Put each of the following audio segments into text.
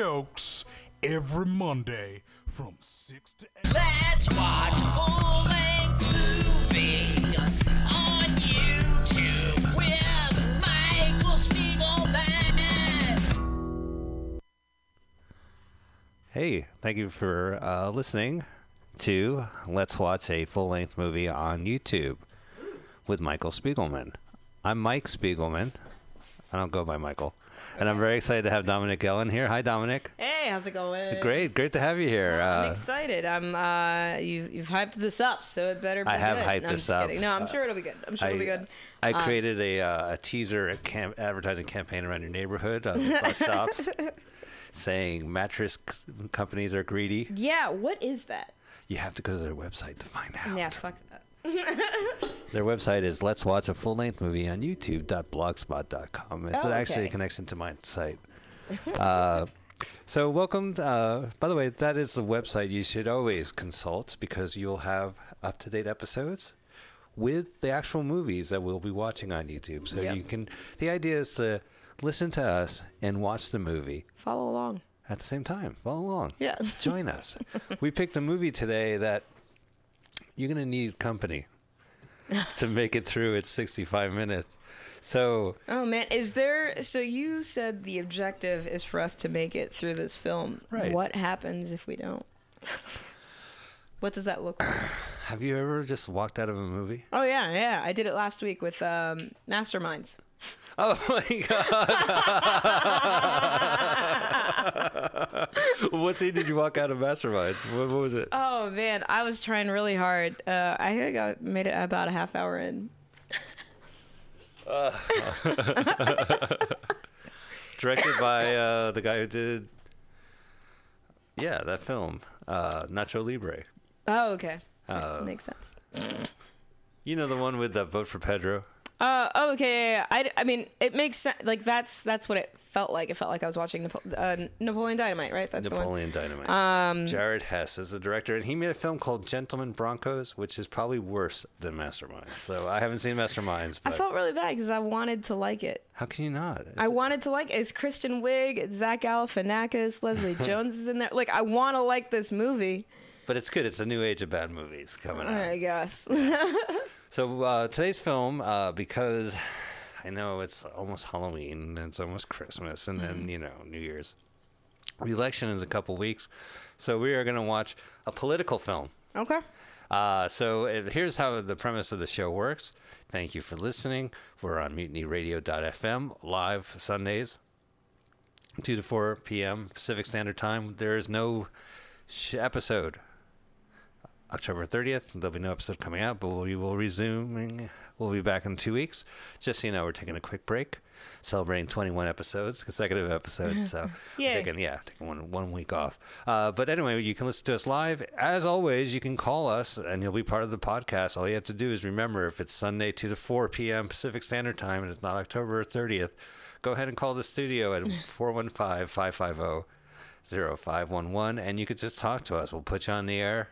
jokes every Monday from 6 to 8. Let's watch a full-length movie on YouTube with Michael Spiegelman. Hey, thank you for uh, listening to Let's Watch a Full Length Movie on YouTube with Michael Spiegelman. I'm Mike Spiegelman. I don't go by Michael. And I'm very excited to have Dominic Ellen here. Hi, Dominic. Hey, how's it going? Great, great to have you here. I'm Uh, excited. I'm. Uh, you've you've hyped this up, so it better be I have good. hyped No, I'm this just up. kidding. No, I'm sure it'll be good. I'm sure it'll be good. I Uh, created a, uh, a teaser advertising campaign around your neighborhood on bus stops saying mattress c- companies are greedy. Yeah. What is that? You have to go to their website to find out. Yeah. Fuck that. Their website is let's watch a full length movie on youtube.blogspot.com. It's Oh, actually a connection to my site. Uh, so, welcome. Uh, by the way, that is the website you should always consult because you'll have up to date episodes with the actual movies that we'll be watching on YouTube. So, Yep. you can, the idea is to listen to us and watch the movie Follow along. at the same time. Follow along. Yeah. Join us. we picked a movie today that you're going to need company to make it through its 65 minutes. So, Oh man, is there? So you said the objective is for us to make it through this film. Right. What happens if we don't? What does that look like? have you ever just walked out of a movie? Oh yeah, yeah. I did it last week with um, Masterminds. Oh my god! what scene did you walk out of Masterminds? What, what was it? Oh man, I was trying really hard. Uh, I think I got made it about a half hour in. Directed by uh, the guy who did, yeah, that film, uh, Nacho Libre. Oh okay, Uh, makes sense. You know the one with the vote for Pedro. Uh, oh, okay. Yeah, yeah. I, I mean, it makes sense. Like that's that's what it felt like. It felt like I was watching Napo- uh, Napoleon Dynamite, right? That's Napoleon Dynamite. Um, Jared Hess is the director, and he made a film called Gentlemen Broncos, which is probably worse than Mastermind. So I haven't seen Masterminds. I felt really bad because I wanted to like it. how can you not? It's- I wanted to like it. It's Kristen Wiig, it's Zach Galifianakis, Leslie Jones is in there. Like I want to like this movie. but it's good. It's a new age of bad movies coming out. I guess. So uh, today's film, uh, because I know it's almost Halloween and it's almost Christmas, and Mm-hmm. then you know New Year's. The election is a couple weeks, so we are going to watch a political film. okay. Uh, so uh, here's how the premise of the show works. Thank you for listening. We're on mutinyradio.fm live Sundays, 2 to 4 p.m. Pacific Standard Time. There is no sh- episode. October 30th, there'll be no episode coming out, but we will resuming. We'll be back in two weeks. Just so you know, we're taking a quick break, celebrating 21 episodes, consecutive episodes. So we're taking, yeah, taking one one week off. Uh, but anyway, you can listen to us live. As always, you can call us, and you'll be part of the podcast. All you have to do is remember if it's Sunday 2 to 4 p.m. Pacific Standard Time, and it's not October 30th, go ahead and call the studio at 415 550 0511, and you could just talk to us. We'll put you on the air.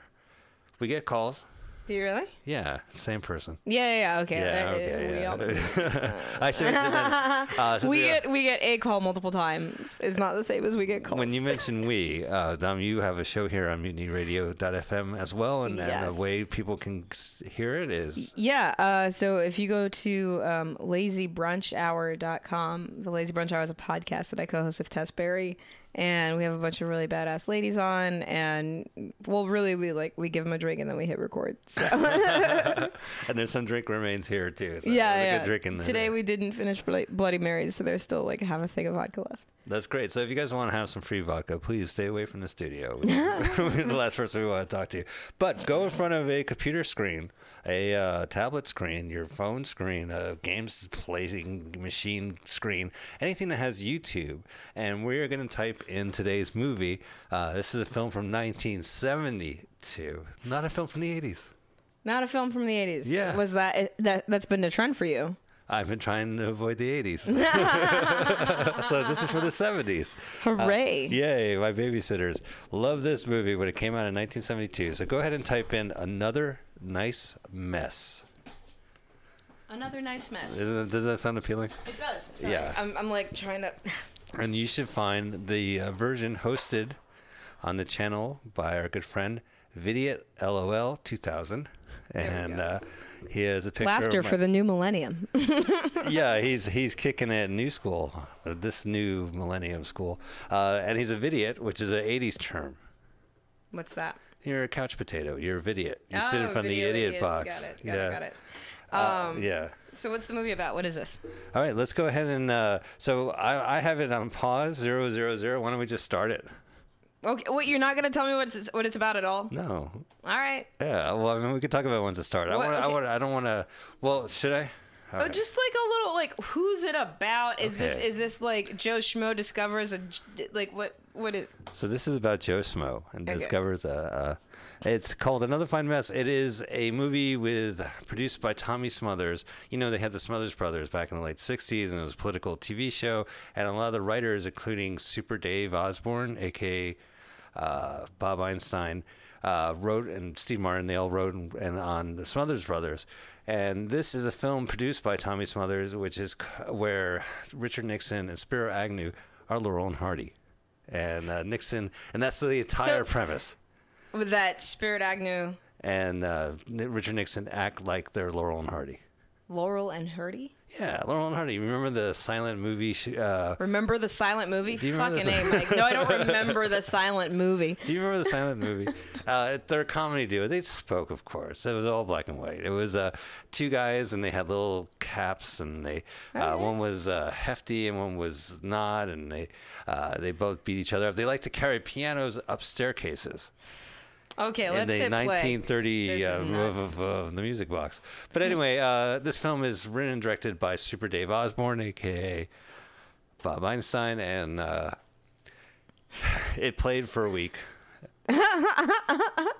We get calls. Do you really? Yeah, same person. Yeah, yeah, yeah. Okay. Yeah, Uh, okay, we yeah. all- I should have that. Uh, we get we get a call multiple times. It's not the same as we get calls. when you mention we, uh, Dom, you have a show here on MutinyRadio.fm as well, and, and the way people can hear it is Yeah, uh, so if you go to um, lazybrunchhour.com, the Lazy Brunch Hour is a podcast that I co-host with Tess Berry, and we have a bunch of really badass ladies on, and well, really, we like we give them a drink and then we hit record. So and there's some drink remains here too. So yeah, yeah. good drink in there. Today we didn't finish Bloody Marys, so there's still like half a thing of vodka left. That's great. So if you guys want to have some free vodka, please stay away from the studio. We're the last person we want to talk to. But go in front of a computer screen, a uh, tablet screen, your phone screen, a games playing machine screen, anything that has YouTube. And we're going to type in today's movie. Uh, this is a film from 1972, not a film from the 80s. Not a film from the 80s. Yeah. Was that that that's been a trend for you? I've been trying to avoid the 80s. so this is for the 70s. Hooray. Uh, Yay, my babysitters. Love this movie when it came out in 1972. So go ahead and type in another nice mess. Another nice mess. Isn't- Does that sound appealing? It does. Sorry. Yeah. I'm, I'm like trying to. and you should find the uh, version hosted on the channel by our good friend Vidiot LOL 2000, and uh, he has a picture. Laughter of my- for the new millennium. yeah, he's he's kicking it new school, uh, this new millennium school, uh, and he's a vidiot, which is an '80s term. What's that? You're a couch potato. You're a vidiot. You sit in Oh, front of the idiot idiot. box. Got it. Got yeah. it. Got it. Uh, Um, yeah. So what's the movie about? What is this? All right, let's go ahead and. Uh, so I, I have it on pause zero zero zero. Why don't we just start it? Okay, what you're not gonna tell me what it's what it's about at all? No. All right. Yeah. Well, I mean, we could talk about it once it starts. I want. I want. I don't want to. Well, should I? All Oh, right. just like a little like who's it about? Is this is this like Joe Schmo discovers a like what what is So this is about Joe Schmo and Okay. discovers a, a. It's called Another Fine Mess. It is a movie with produced by Tommy Smothers. You know they had the Smothers brothers back in the late '60s, and it was a political TV show. And a lot of the writers, including Super Dave Osborne, aka uh, Bob Einstein, uh, wrote, and Steve Martin, they all wrote and, and on the Smothers Brothers. And this is a film produced by Tommy Smothers, which is where Richard Nixon and Spiro Agnew are Laurel and Hardy. And uh, Nixon, and that's the entire So- premise. with that Spiro Agnew, And uh, Richard Nixon act like they're Laurel and Hardy. Laurel and Hardy? Yeah, Laurel and Hardy. Remember the silent movie? sh- Uh, Remember the silent movie? Do you remember Fucking the- A, Mike. No, I don't remember the silent movie. Do you remember the silent movie? Uh, they're a comedy duo. They spoke, of course. It was all black and white. It was uh, two guys, and they had little caps, and they uh, one was uh, hefty and one was not, and they uh, they both beat each other up. They like to carry pianos up staircases Okay, in let's the hit play. 1930 This uh, of, uh, the music box. But anyway, uh, this film is written and directed by Super Dave Osborne, aka Bob Einstein, and uh, it played for a week.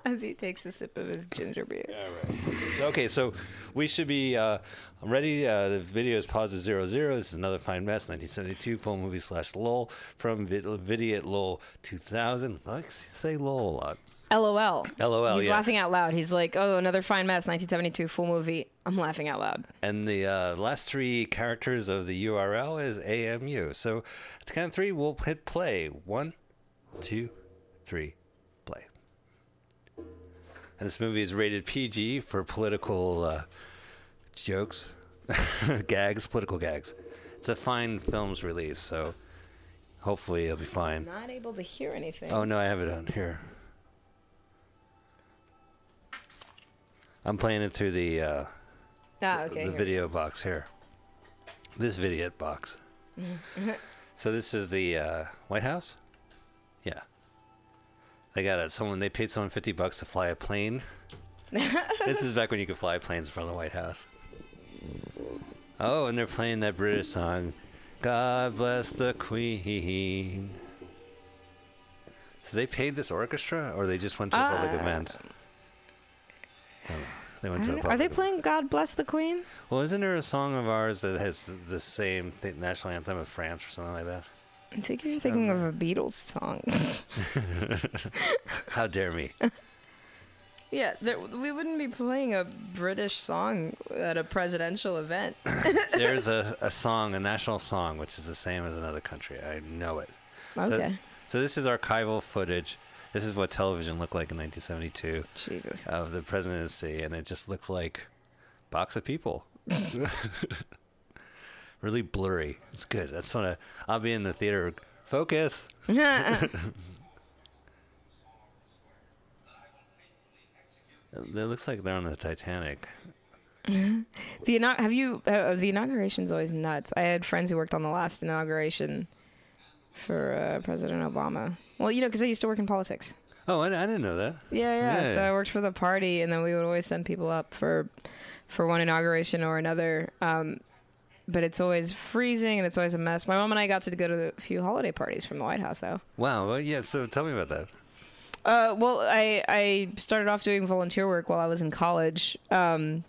As he takes a sip of his ginger beer. All right. Okay, so we should be uh, ready. Uh, the video is paused at zero zero. This is another fine mess. 1972 full movie slash lol from Vid- Vidiot lol 2000. I like say lol a lot. LOL. LOL, He's yeah. laughing out loud. He's like, "Oh, another fine mess." 1972 full movie. I'm laughing out loud. And the uh, last three characters of the URL is AMU. So at the count of three, we'll hit play. One, two, three, play. And this movie is rated PG for political uh, jokes, gags, political gags. It's a fine films release, so hopefully it'll be fine. Not able to hear anything. Oh no, I have it on here. I'm playing it through the uh, ah, okay. the here. video box here. This video box. so this is the uh, White House. Yeah. They got a, someone. They paid someone fifty bucks to fly a plane. this is back when you could fly planes from the White House. Oh, and they're playing that British song, "God Bless the Queen." So they paid this orchestra, or they just went to a public Uh, event? They went to a Are they playing "God Bless the Queen"? Well, isn't there a song of ours that has the same th- national anthem of France or something like that? I think you're thinking of a Beatles song. How dare me? yeah, there, we wouldn't be playing a British song at a presidential event. There's a, a song, a national song, which is the same as another country. I know it. Okay. So this is archival footage. This is what television looked like in 1972 Jesus. of the presidency, and it just looks like box of people. really blurry. It's good. That's what I, I'll be in the theater. Focus. It looks like they're on the Titanic. The inaug- have you uh, the inauguration's always nuts. I had friends who worked on the last inauguration for uh, President Obama. Well, you know, because I used to work in politics. Oh, I, I didn't know that. Yeah, yeah, Yeah. So I worked for the party, and then we would always send people up for for one inauguration or another. Um, but it's always freezing and it's always a mess. My mom and I got to go to a few holiday parties from the White House, though. Wow. Well, yeah. So tell me about that. Uh, well, I I started off doing volunteer work while I was in college, um,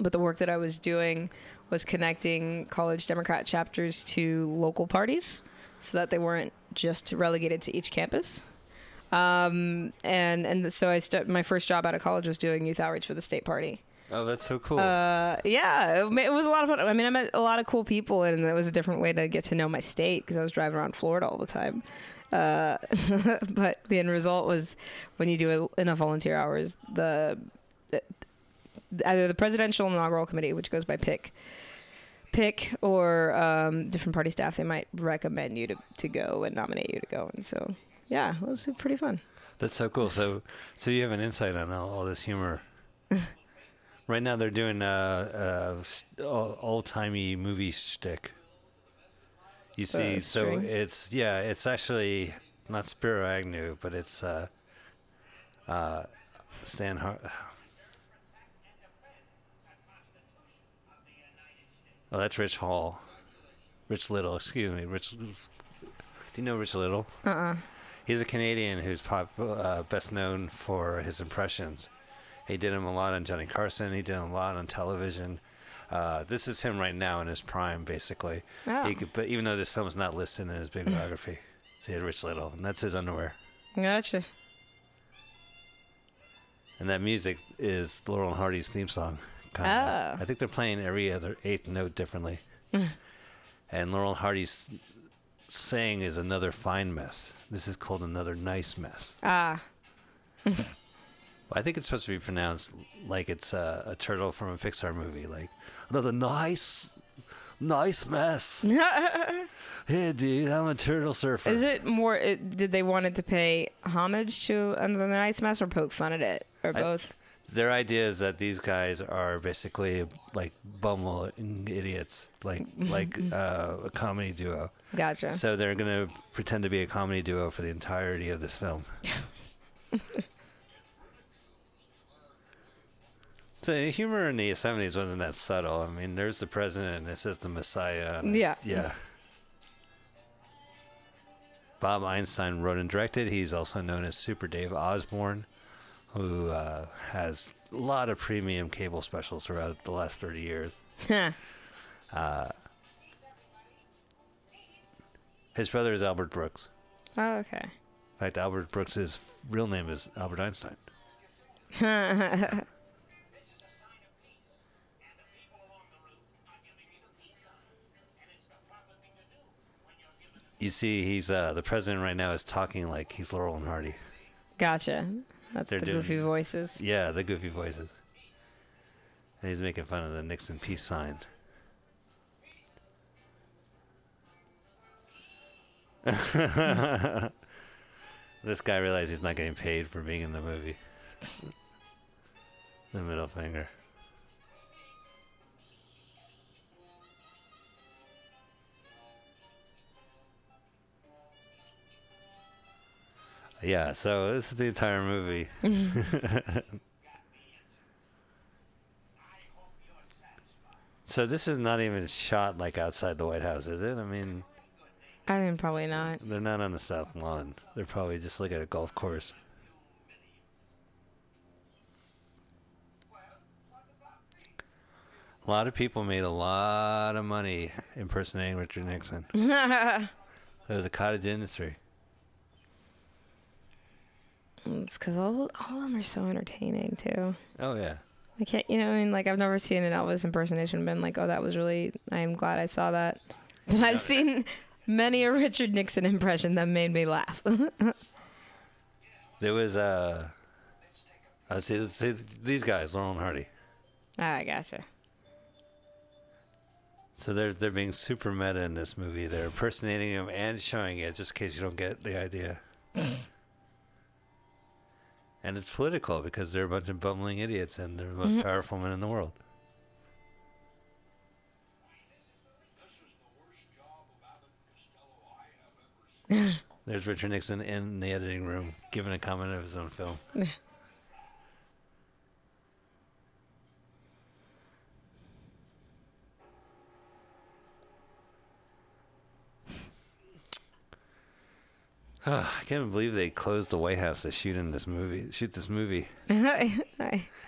but the work that I was doing was connecting college Democrat chapters to local parties, so that they weren't just relegated to each campus. Um, and and so I st- my first job out of college was doing youth outreach for the state party, Oh, that's so cool. Uh, yeah, it, it was a lot of fun. I mean, I met a lot of cool people, and it was a different way to get to know my state because I was driving around Florida all the time. Uh, but the end result was when you do enough volunteer hours, the, the either the presidential inaugural committee, which goes by pick, pick, or um, different party staff, they might recommend you to, to go and nominate you to go. And so, yeah, it was pretty fun. That's so cool. So, so you have an insight on all, all this humor. right now, they're doing uh, uh, old timey movie shtick. You see, Uh, so it's yeah, it's actually not Spiro Agnew, but it's uh, uh, Stan Har- Oh, that's Rich Hall. Rich Little, excuse me. Rich. Do you know Rich Little? Uh uh He's a Canadian who's pop, uh, best known for his impressions. He did them a lot on Johnny Carson. He did a lot on television. Uh, this is him right now in his prime, basically. Oh. He could, but even though this film is not listed in his bibliography, so he had Rich Little, and that's his underwear. Gotcha. And that music is Laurel and Hardy's theme song. Oh. I think they're playing every other eighth note differently. and Laurel Hardy's saying is another fine mess. This is called another nice mess. Ah, I think it's supposed to be pronounced like it's a, a turtle from a Pixar movie, like another nice, nice mess. hey, dude, I'm a turtle surfer. Is it more? It, did they wanted to pay homage to Another Nice Mess or poke fun at it or both? Their idea is that these guys are basically like bumbling idiots, like like uh, a comedy duo. gotcha. So they're gonna pretend to be a comedy duo for the entirety of this film. so humor in the '70s wasn't that subtle. I mean, there's the president, and it says the Messiah. and- Yeah. yeah. Bob Einstein wrote and directed. He's also known as Super Dave Osborne, who uh, has a lot of premium cable specials throughout the last 30 years. Huh. His brother is Albert Brooks. oh, okay. In fact, Albert Brooks' real name is Albert Einstein. You see, he's uh, the president right now is talking like he's Laurel and Hardy. Gotcha. That's They're the doing- goofy voices. Yeah, the goofy voices. And he's making fun of the Nixon peace sign. this guy realized he's not getting paid for being in the movie. the middle finger. Yeah, so this is the entire movie. So this is not even shot like outside the White House, is it? I mean, I mean, probably not. they're not on the South Lawn. They're probably just like at a golf course. A lot of people made a lot of money impersonating Richard Nixon. There was a cottage industry. It's because all, all of them are so entertaining too. Oh yeah. I can't, you know, I mean, like I've never seen an Elvis impersonation and been like, oh, that was really. I'm glad I saw that. But I've seen many a Richard Nixon impression that made me laugh. There was uh, I see, see these guys, Laurel and Hardy. ah, I gotcha. So they're they're being super meta in this movie. They're impersonating him and showing it, just in case you don't get the idea. and it's political because they're a bunch of bumbling idiots and they're the most mm-hmm. powerful men in the world. There's Richard Nixon in the editing room giving a comment of his own film. I can't believe they closed the White House to shoot in this movie. Shoot this movie.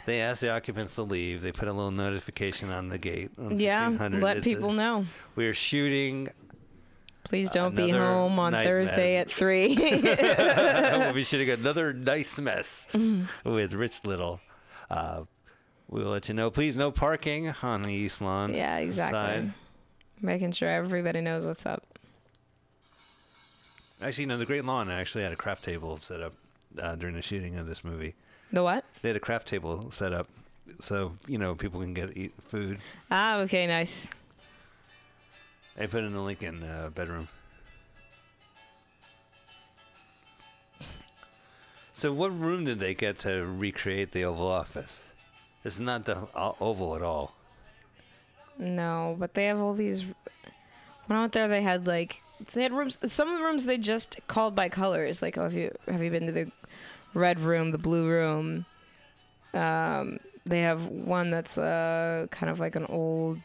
They asked the occupants to leave. They put a little notification on the gate. On yeah, let people said, know. We are shooting. Please don't be home on nice Thursday mess. at three. we'll be shooting another nice mess with Rich Little. Uh, We'll let you know. Please, no parking on the East Lawn. Yeah, exactly. side. Making sure everybody knows what's up. Actually, no, the Great Lawn actually had a craft table set up uh, during the shooting of this movie. The what? They had a craft table set up so you know people can get eat food. Ah, okay, nice. I put in the Lincoln uh, bedroom. So, what room did they get to recreate the Oval Office? It's not the Oval at all. No, but they have all these. When I went there, they had like they had rooms. Some of the rooms they just called by colors. Like, oh, have you have you been to the red room, the blue room? Um, they have one that's uh kind of like an old.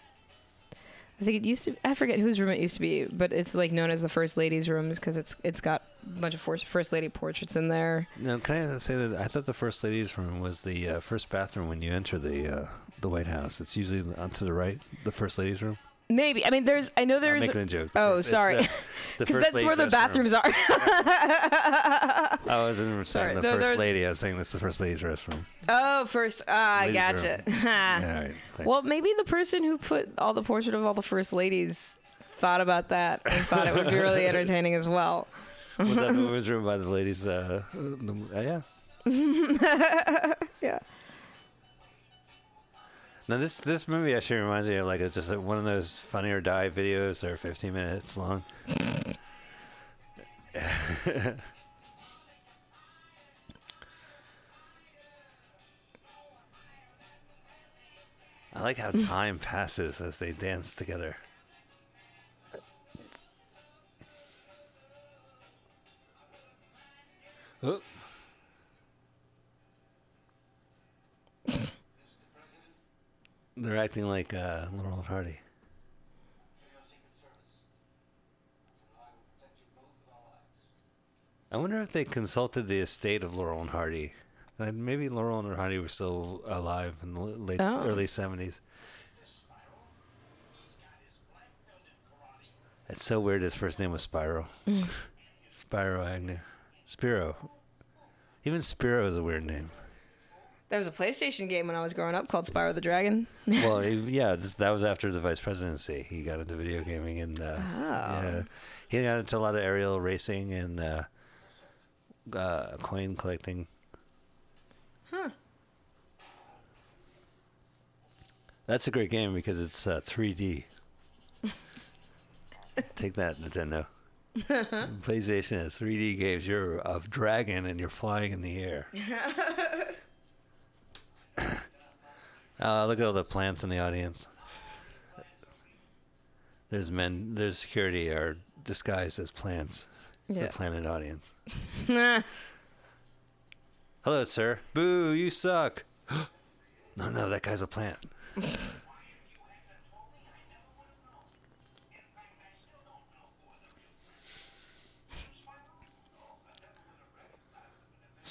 I think it used to. I forget whose room it used to be, but it's like known as the first lady's rooms because it's it's got a bunch of first lady portraits in there. Now, can I say that I thought the first lady's room was the uh, first bathroom when you enter the uh, the White House. It's usually on to the right, the first lady's room. Maybe I mean there's I know there's. I'm making a joke. Oh, It's, sorry. uh, because that's where the bathrooms are. I wasn't saying the there- first lady. I was saying this is the first lady's restroom. oh, first ah, I gotcha. Yeah, all right. Well, maybe the person who put all the portrait of all the first ladies thought about that and thought it would be really entertaining as well. well, that's the women's room by the ladies. Uh, uh, uh, yeah. Yeah. Now this this movie actually reminds me of like it's just like one of those funny or die videos that are 15 minutes long. I like how time passes as they dance together. Oh. They're acting like uh, Laurel and Hardy. I wonder if they consulted the estate of Laurel and Hardy. Uh, maybe Laurel and Hardy were still alive in the late Oh. early seventies. It's so weird. His first name was Spiro. Spiro Agnew. Spiro. Even Spiro is a weird name. There was a PlayStation game when I was growing up called Spyro the Dragon. well, yeah, that was after the vice presidency. He got into video gaming and uh, yeah, he got into a lot of aerial racing and uh, uh, coin collecting. Huh. That's a great game because it's uh, 3D. Take that, Nintendo. PlayStation has 3D games. You're a dragon and you're flying in the air. uh, look at all the plants in the audience. There's men. There's security are disguised as plants. It's Yeah. the planet audience. Hello, sir. Boo! You suck. no, no, that guy's a plant.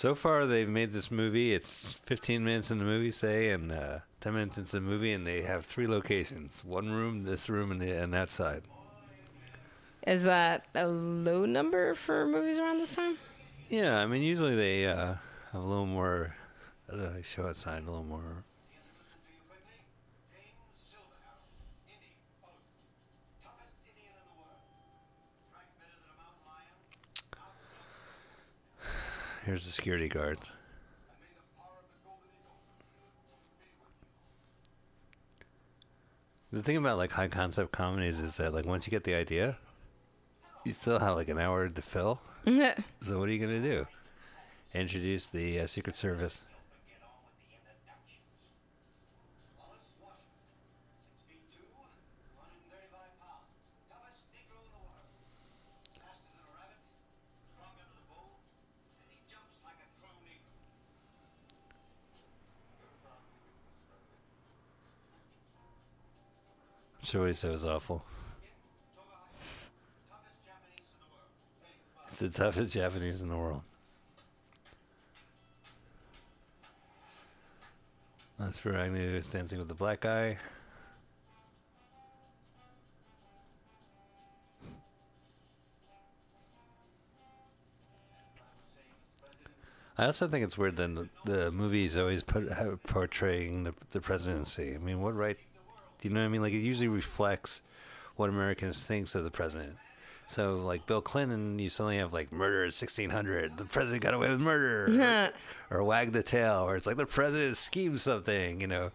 So far, they've made this movie. It's 15 minutes in the movie, say, and uh, 10 minutes into the movie, and they have three locations: one room, this room, and, the, and that side. Is that a low number for movies around this time? Yeah, I mean, usually they uh, have a little more. I don't know, show outside a little more. Here's the security guards. The thing about like high concept comedies is that like once you get the idea, you still have like an hour to fill. So what are you gonna do? Introduce the uh, Secret Service. Said was awful. It's the toughest Japanese in the world. That's Spiro Agnew is dancing with the black guy. I also think it's weird that the, the movies always put portraying the, the presidency. I mean, what right? Do you know what I mean? Like it usually reflects what Americans thinks of the president. So, like Bill Clinton, you suddenly have like murder at 1600. The president got away with murder, or, or wag the tail, or it's like the president schemed something, you know,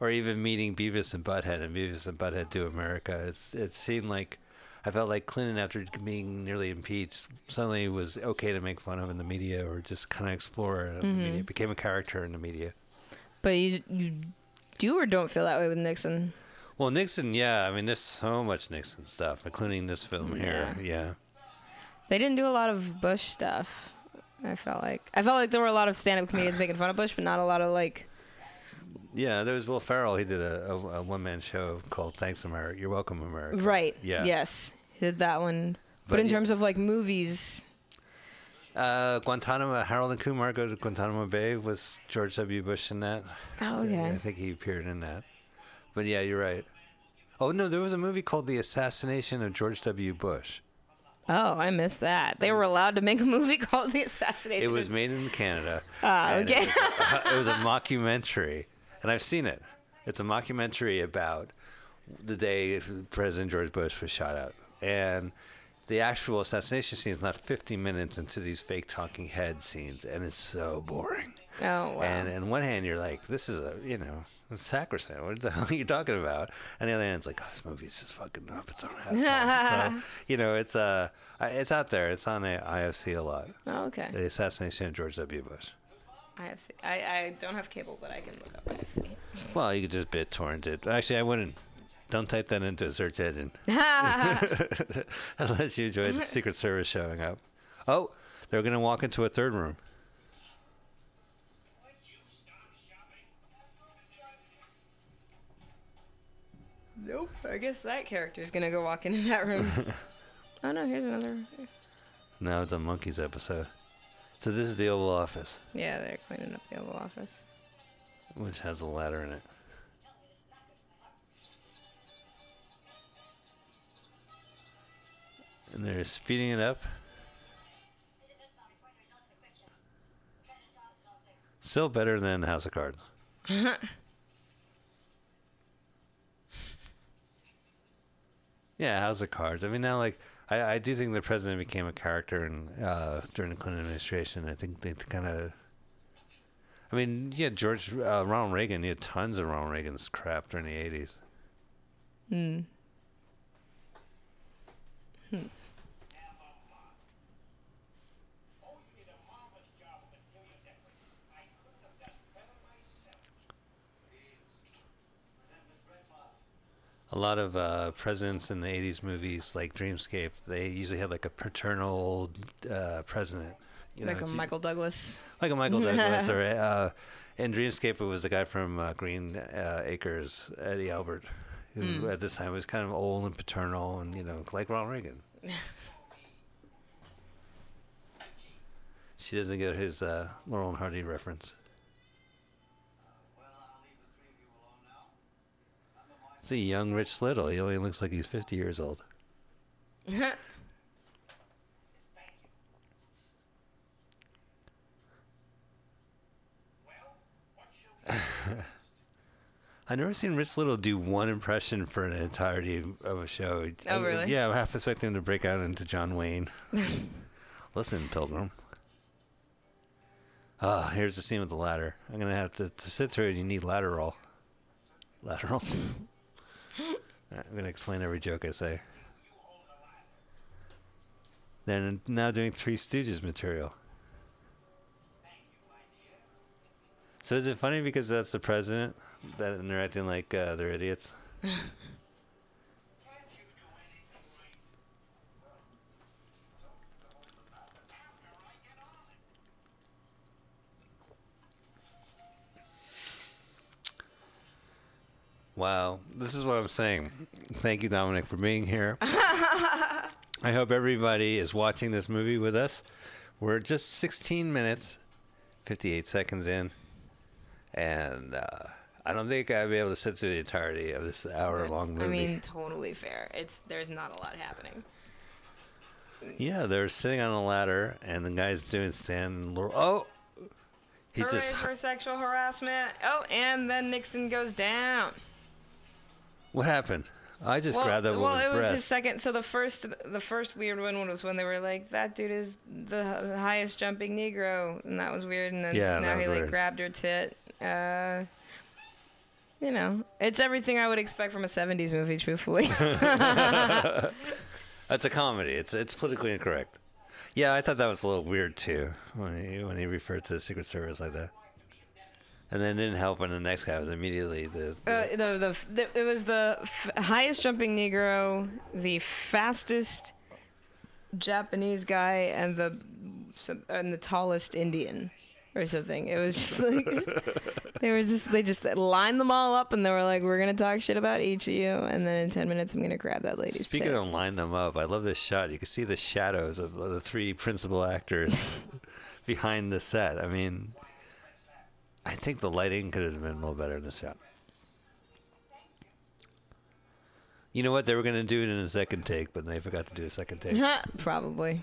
or even meeting Beavis and Butthead and Beavis and Butthead to America. It's it seemed like I felt like Clinton, after being nearly impeached, suddenly was okay to make fun of in the media or just kind of explore it in the media. Mm-hmm. Became a character in the media. But you you do or don't feel that way with Nixon? Well, Nixon, yeah. I mean, there's so much Nixon stuff, including this film here. Yeah. They didn't do a lot of Bush stuff. I felt like I felt like there were a lot of stand-up comedians making fun of Bush, but not a lot of like. Yeah, there was Will Ferrell. He did a, a, a one man show called Thanks America. You're welcome, America. Right. Yeah. Yes, he did that one. But, But in yeah. terms of like movies, Uh, Guantanamo, Harold and Kumar go to Guantanamo Bay. Was George W. Bush in that? Oh, So, okay. I think he appeared in that. But yeah, you're right. Oh, no, there was a movie called The Assassination of George W. Bush. oh, I missed that. They were allowed to make a movie called The Assassination. It was made in Canada. Ah, and okay. It was, a, it was a mockumentary, and I've seen it. It's a mockumentary about the day President George Bush was shot at, and the actual assassination scene is not 50 minutes into these fake talking head scenes, and it's so boring. Oh wow. And on one hand, you're like, this is a, you know, sacrosanct. What the hell are you talking about? And the other hand, it's like, oh, this movie's just fucking up its own ass. so, you know, it's uh, it's out there. It's on the IFC a lot. oh, okay. The assassination of George W. Bush. I have I, I don't have cable, but I can look up IFC. Well, you could just bit torrent it. Actually, I wouldn't. Don't type that into a search engine unless you enjoy the Secret Service showing up. Oh, they're going to walk into a third room. Nope. I guess that character's gonna go walk into that room. oh no, here's another. No, it's a Monkees episode. So this is the Oval Office, Yeah, they're cleaning up the Oval Office. which has a ladder in it. And they're speeding it up. Still better than House of Cards. yeah, House of Cards. I mean, now like I, I do think the president became a character in uh, during the Clinton administration. I think they kind of. I mean, yeah, George uh, Ronald Reagan. You had tons of Ronald Reagan's crap during the eighties. Hmm. Hmm. A lot of uh, presidents in the '80s movies, like Dreamscape, they usually had like a paternal uh, president. You like know, a Michael Douglas. like a Michael Douglas, or uh, in Dreamscape, it was the guy from uh, Green uh, Acres, Eddie Albert, who at this time was kind of old and paternal, and you know, like Ronald Reagan. she doesn't get his uh, Laurel and Hardy reference. It's a young Rich Little. He only looks like he's 50 years old. I've never seen Rich Little do one impression for an entirety of a show. Oh, I- really? Yeah, I'm half expecting him to break out into John Wayne. Listen, Pilgrim. Ah, here's the scene with the ladder. I'm gonna have to, to sit through it. You need lateral. Lateral. Alright, I'm gonna explain every joke I say. They're now doing Three Stooges material. So is it funny because that's the president that and they're acting like uh, they're idiots? Wow, this is what I'm saying. Thank you, Dominic, for being here. I hope everybody is watching this movie with us. We're just 16 minutes, 58 seconds in, and uh, I don't think I'll be able to sit through the entirety of this hour-long movie. I mean, totally fair. It's there's not a lot happening. yeah, they're sitting on a ladder, and the guy's doing stand. Oh, He Hooray just for sexual harassment. Oh, and then Nixon goes down. What happened? I just well, grabbed that one. well, woman's it was breast. his second. So the first, the first weird one was when they were like, "That dude is the highest jumping Negro," and that was weird. And then Yeah, now he was like grabbed her tit. Uh, you know, it's everything I would expect from a '70s movie. Truthfully, That's a comedy. It's it's politically incorrect. Yeah, I thought that was a little weird too when he when he referred to the Secret Service like that. And then it didn't help when the next guy was immediately the, the- uh, the, the the it was the f- highest jumping Negro, the fastest Japanese guy, and the and the tallest Indian. Or something. It was just like they were just they just lined them all up and they were like, "We're gonna talk shit about each of you," and then in ten minutes, I'm gonna grab that lady. Speaking tit. of line them up, I love this shot. You can see the shadows of the three principal actors behind the set. I mean, I think the lighting could have been a little better in this shot. You know what? They were going to do it in a second take, but they forgot to do a second take. Probably.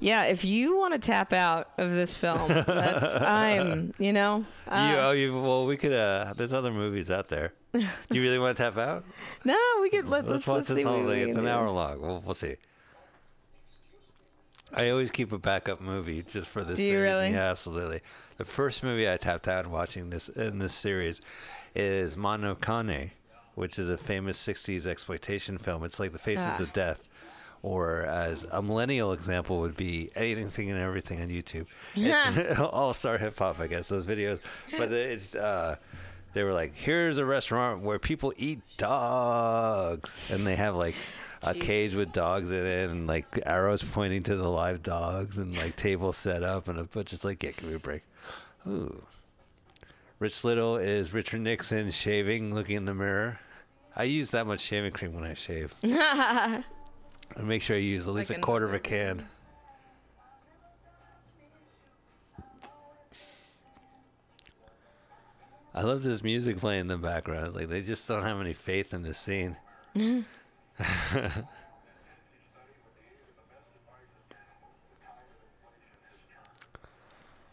Yeah, if you want to tap out of this film, that's I'm, you know. Uh, you, oh, you, well, we could. Uh, there's other movies out there. Do you really want to tap out? no, we could let, Let's let's, watch this whole thing. It's an do. hour long. We'll, we'll see. I always keep a backup movie just for this Do you series. really? Yeah, absolutely. The first movie I tapped out watching this in this series is Mondo Cane, which is a famous '60s exploitation film. It's like The Faces Ah. of Death, or as a millennial example would be Anything and Everything on YouTube. It's All Star Hip Hop, I guess those videos. But it's uh, they were like, here's a restaurant where people eat dogs, and they have like a cage with dogs in it, and like arrows pointing to the live dogs, and like tables set up, and a bunch. It's like, yeah, give me a break. Ooh. Rich Little is Richard Nixon shaving, looking in the mirror. I use that much shaving cream when I shave. I make sure I use at least Like a quarter of a can. I love this music playing in the background. Like they just don't have any faith in this scene.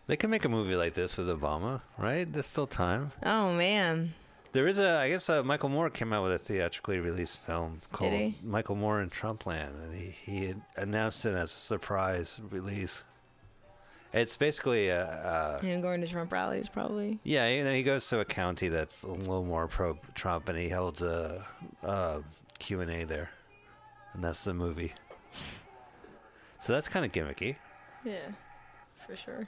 they can make a movie like this with Obama, right? There's still time. Oh man, There is a, I guess uh, Michael Moore came out with a theatrically released film called? Michael Moore in Trumpland, and he, he announced it as a surprise release. It's basically a, a and going to Trump rallies probably. yeah, you know, he goes to a county that's a little more pro Trump, and he holds a, a Q and A there, and that's the movie. So that's kind of gimmicky. Yeah, for sure.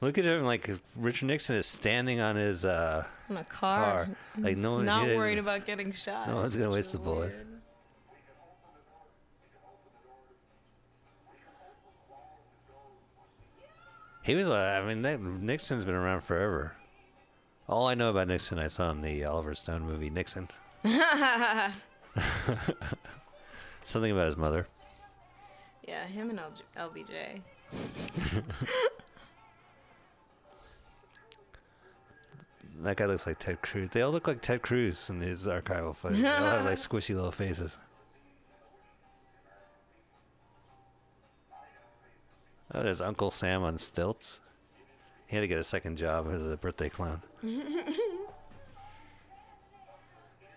Look at him, like Richard Nixon is standing on his uh, In a car, car, like no one, not worried about getting shot. No one's gonna waste a bullet. weird. He was, uh, I mean, that, Nixon's been around forever. All I know about Nixon, I saw in the Oliver Stone movie Nixon. Something about his mother. Yeah, him and L- LBJ. That guy looks like Ted Cruz. They all look like Ted Cruz in these archival footage. They all have like squishy little faces. Oh, there's Uncle Sam on stilts. He had to get a second job as a birthday clown.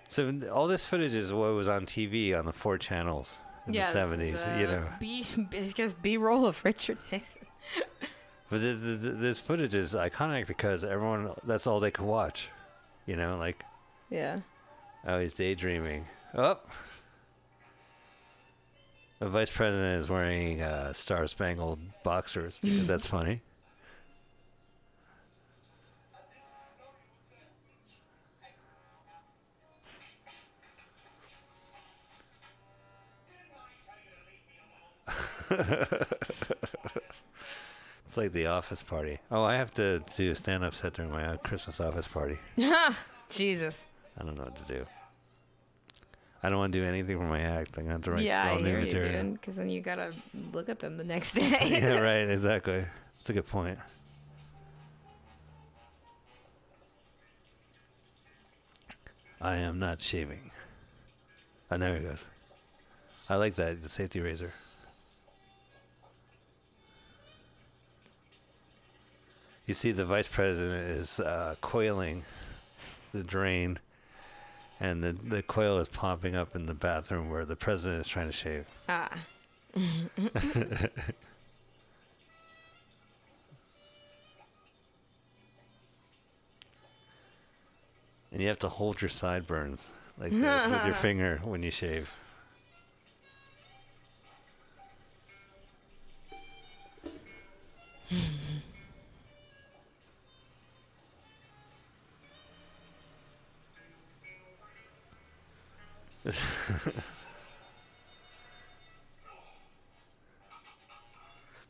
So all this footage is what was on TV on the four channels in yeah, the seventies. uh, you know, B, I guess B roll of Richard Nixon. but the, the, the, this footage is iconic because everyone that's all they could watch. You know, like Yeah. Oh, he's daydreaming. Oh. The vice president is wearing uh, star spangled boxers because that's funny. it's like the office party. Oh, I have to do a stand up set during my Christmas office party. Jesus. I don't know what to do. I don't want to do anything for my act. I'm going to have to write yeah, all new material. Because then you gotta look at them the next day. yeah, right. Exactly. That's a good point. I am not shaving. Oh, there he goes. I like that the safety razor. You see, the vice president is uh, coiling the drain, and the the coil is popping up in the bathroom where the president is trying to shave. Ah. And you have to hold your sideburns like this with your finger when you shave.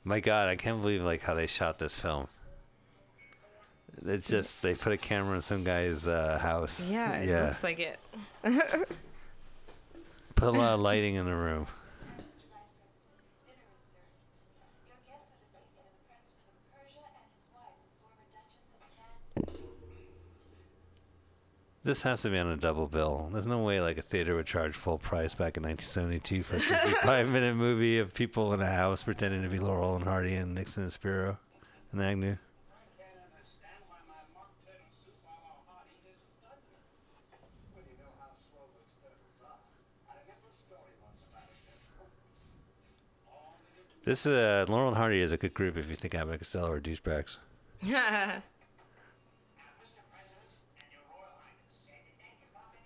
My God, I can't believe like how they shot this film. It's just they put a camera in some guy's uh, house. Yeah, it yeah. looks like it. Put a lot of lighting in the room. This has to be on a double bill. There's no way like a theater would charge full price back in 1972 for a 65 minute movie of people in a house pretending to be Laurel and Hardy and Nixon and Spiro and Agnew. This uh, Laurel and Hardy is a good group if you think Abbott and Costello are douchebags.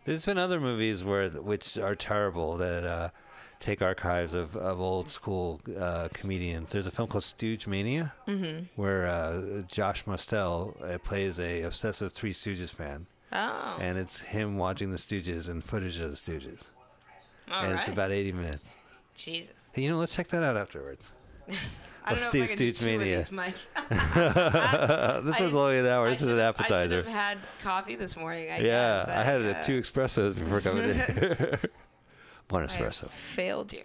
There's been other movies where which are terrible that uh, take archives of, of old school uh, comedians. There's a film called Stooge Mania where uh, Josh Mostel uh, plays a obsessive Three Stooges fan, oh. and it's him watching the Stooges and footage of the Stooges, All and right. it's about 80 minutes. Jesus. Hey, you know, let's check that out afterwards. I don't know Steve if I can do Stooge Mania. these, Mike. this was only an hour. This is an appetizer. I should have had coffee this morning. I Yeah, guess. I had uh, two espressos before coming in. One I espresso. failed you.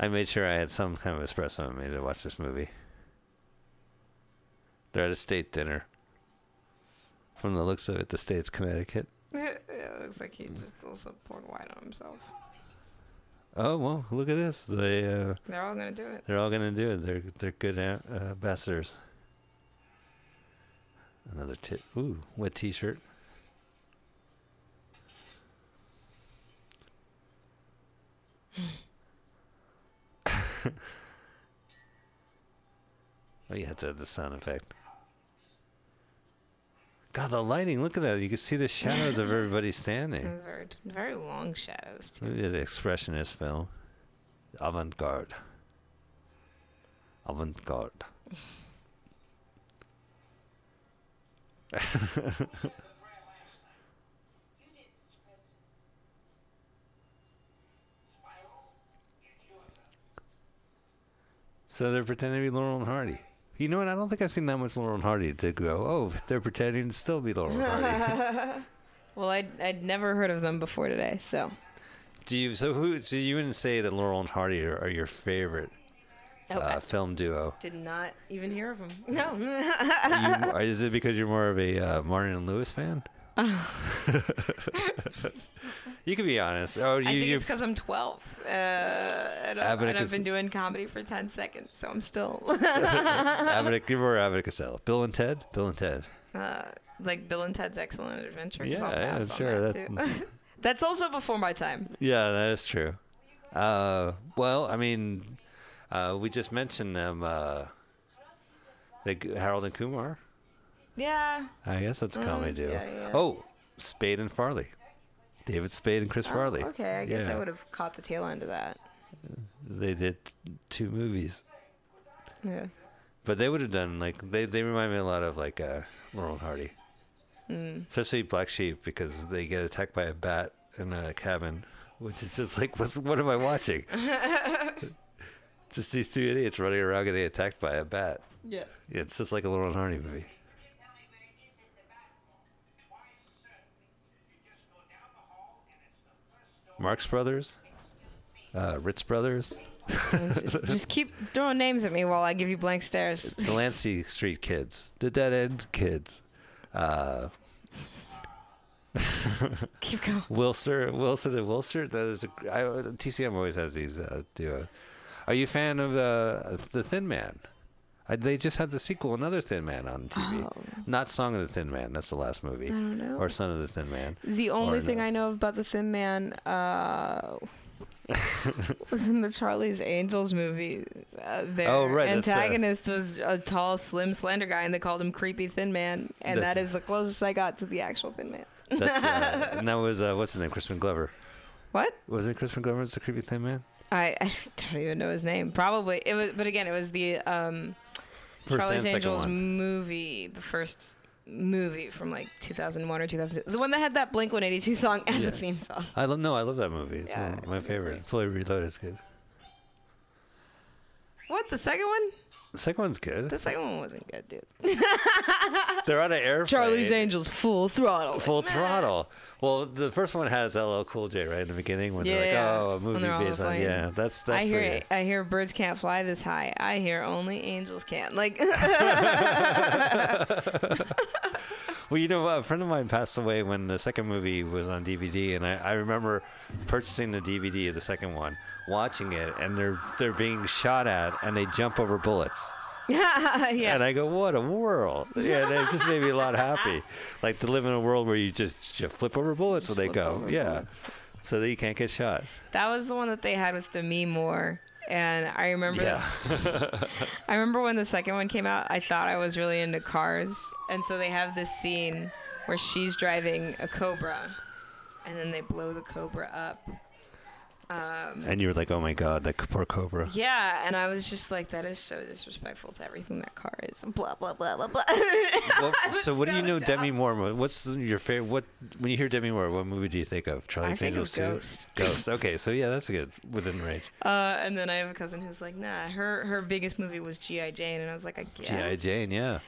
I made sure I had some kind of espresso in me to watch this movie. They're at a state dinner. From the looks of it, the state's Connecticut. it looks like he just also poured wine on himself. Oh well, look at this. They uh, They're all gonna do it. they're all gonna do it. They're they're good uh, ambassadors. Another tip. Ooh, what T-shirt? oh, you have to have the sound effect. God, the lighting! Look at that. You can see the shadows of everybody standing. Very, very long shadows too. Maybe the expressionist film. Avant garde. Avant garde. so they're pretending to be Laurel and Hardy. You know what? I don't think I've seen that much Laurel and Hardy to go, oh, they're pretending to still be Laurel and Hardy. Well, I'd, I'd never heard of them before today, so. Do you, so who, so you wouldn't say that Laurel and Hardy are, are your favorite Oh, uh, I film duo? did not even hear of them. No. you, is it because you're more of a uh, Martin and Lewis fan? you can be honest. Oh, you, I think it's because I'm 12. Uh, and, and I've been doing comedy for 10 seconds, so I'm still give her and Costello. Bill and Ted. Bill and Ted. uh, like Bill and Ted's Excellent Adventure. Yeah, yeah, sure, that that- That's also before my time. Yeah, that is true. Uh, well, I mean, uh, we just mentioned them. Uh, Harold and Kumar. Yeah. I guess that's a comedy duo. yeah, yeah. Oh, Spade and Farley. David Spade and Chris Farley. Oh, okay, I guess I would have caught the tail end of that. They did two movies. Yeah. But they would have done like they they remind me a lot of like uh, Laurel and Hardy, Mm. especially Black Sheep because they get attacked by a bat in a cabin, which is just like what's what am I watching? just these two idiots running around getting attacked by a bat. Yeah. It's just like a Laurel and Hardy movie. Marx Brothers, uh, Ritz Brothers, just, just keep throwing names at me while I give you blank stares. Delancey Street Kids, The Dead End Kids, uh, keep going. Wilster, Wilson and Wilster. That is a, I, TCM always has these uh, duos. Are you a fan of uh, the Thin Man? I, they just had the sequel, Another Thin Man, on TV. Not Song of the Thin Man. That's the last movie. Oh. I don't know. Or Son of the Thin Man. The only thing no. I know about the Thin Man uh, was in the Charlie's Angels movie. Uh, their Oh, right, uh, antagonist was a tall, slim, slender guy, and they called him Creepy Thin Man, and that is the closest I got to the actual Thin Man. That's, uh, and that was uh, what's his name? Crispin Glover. What? Was it Crispin Glover? Was the creepy thin man? I, I don't even know his name. Probably it was, but again, it was the um, First Charlie's Angels one. movie, the first movie from like 2001 or 2002, the one that had that Blink 182 song as Yeah. a theme song. I love no, I love that movie. It's Yeah, one of my favorite. Fully Reloaded is good. What the second one? The second one's good. The second one wasn't good, dude. They're on an airplane. Charlie's Angels, full throttle. Full throttle. Well, the first one has LL Cool J right in the beginning when they're like, "Oh, a when movie they're on the based on plane. yeah." That's that's I hear pretty. I hear birds can't fly this high. I hear only angels can. Like, Well, you know, a friend of mine passed away when the second movie was on DVD, and I, I remember purchasing the DVD of the second one, watching it, and they're they're being shot at, and they jump over bullets, yeah, and I go, "What a world!" Yeah, and it just made me a lot happy, like to live in a world where you just, you flip over bullets when they go, yeah, bullets. so that you can't get shot. that was the one that they had with Demi Moore. And I remember, Yeah, I remember when the second one came out. I thought I was really into cars, and so they have this scene where she's driving a Cobra, and then they blow the Cobra up. And you were like, "Oh my God, that poor Cobra." Yeah, and I was just like, that is so disrespectful to everything that car is. Blah blah blah blah blah. Well, so what do you know dumb. Demi Moore? What's your favorite? What when you hear Demi Moore, what movie do you think of? Charlie's think Angels 2? Ghost. Ghost. Okay, so yeah, that's a good within range. Uh, and then I have a cousin who's like, nah, her her biggest movie was G.I. Jane, and I was like, I guess. G.I. Jane, yeah.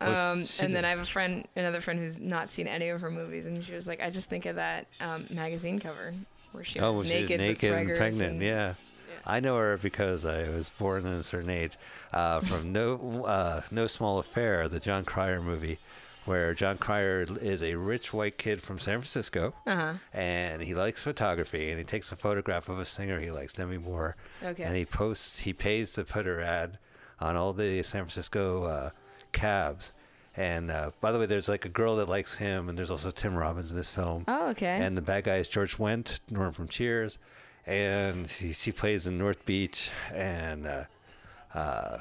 Um, and then I have a friend, another friend who's not seen any of her movies, and she was like, I just think of that um, magazine cover where she Oh, was she was naked, naked and pregnant. and- yeah. I know her because I was born at a certain age uh, from No uh, No Small Affair, the Jon Cryer movie, where Jon Cryer is a rich white kid from San Francisco, Uh-huh. and he likes photography, and he takes a photograph of a singer he likes, Demi Moore, Okay. and he posts, he pays to put her ad on all the San Francisco uh, cabs. And uh, by the way, there's like a girl that likes him, and there's also Tim Robbins in this film. Oh, okay. And the bad guy is George Wendt, Norm from Cheers, and she, she plays in North Beach. And uh, uh,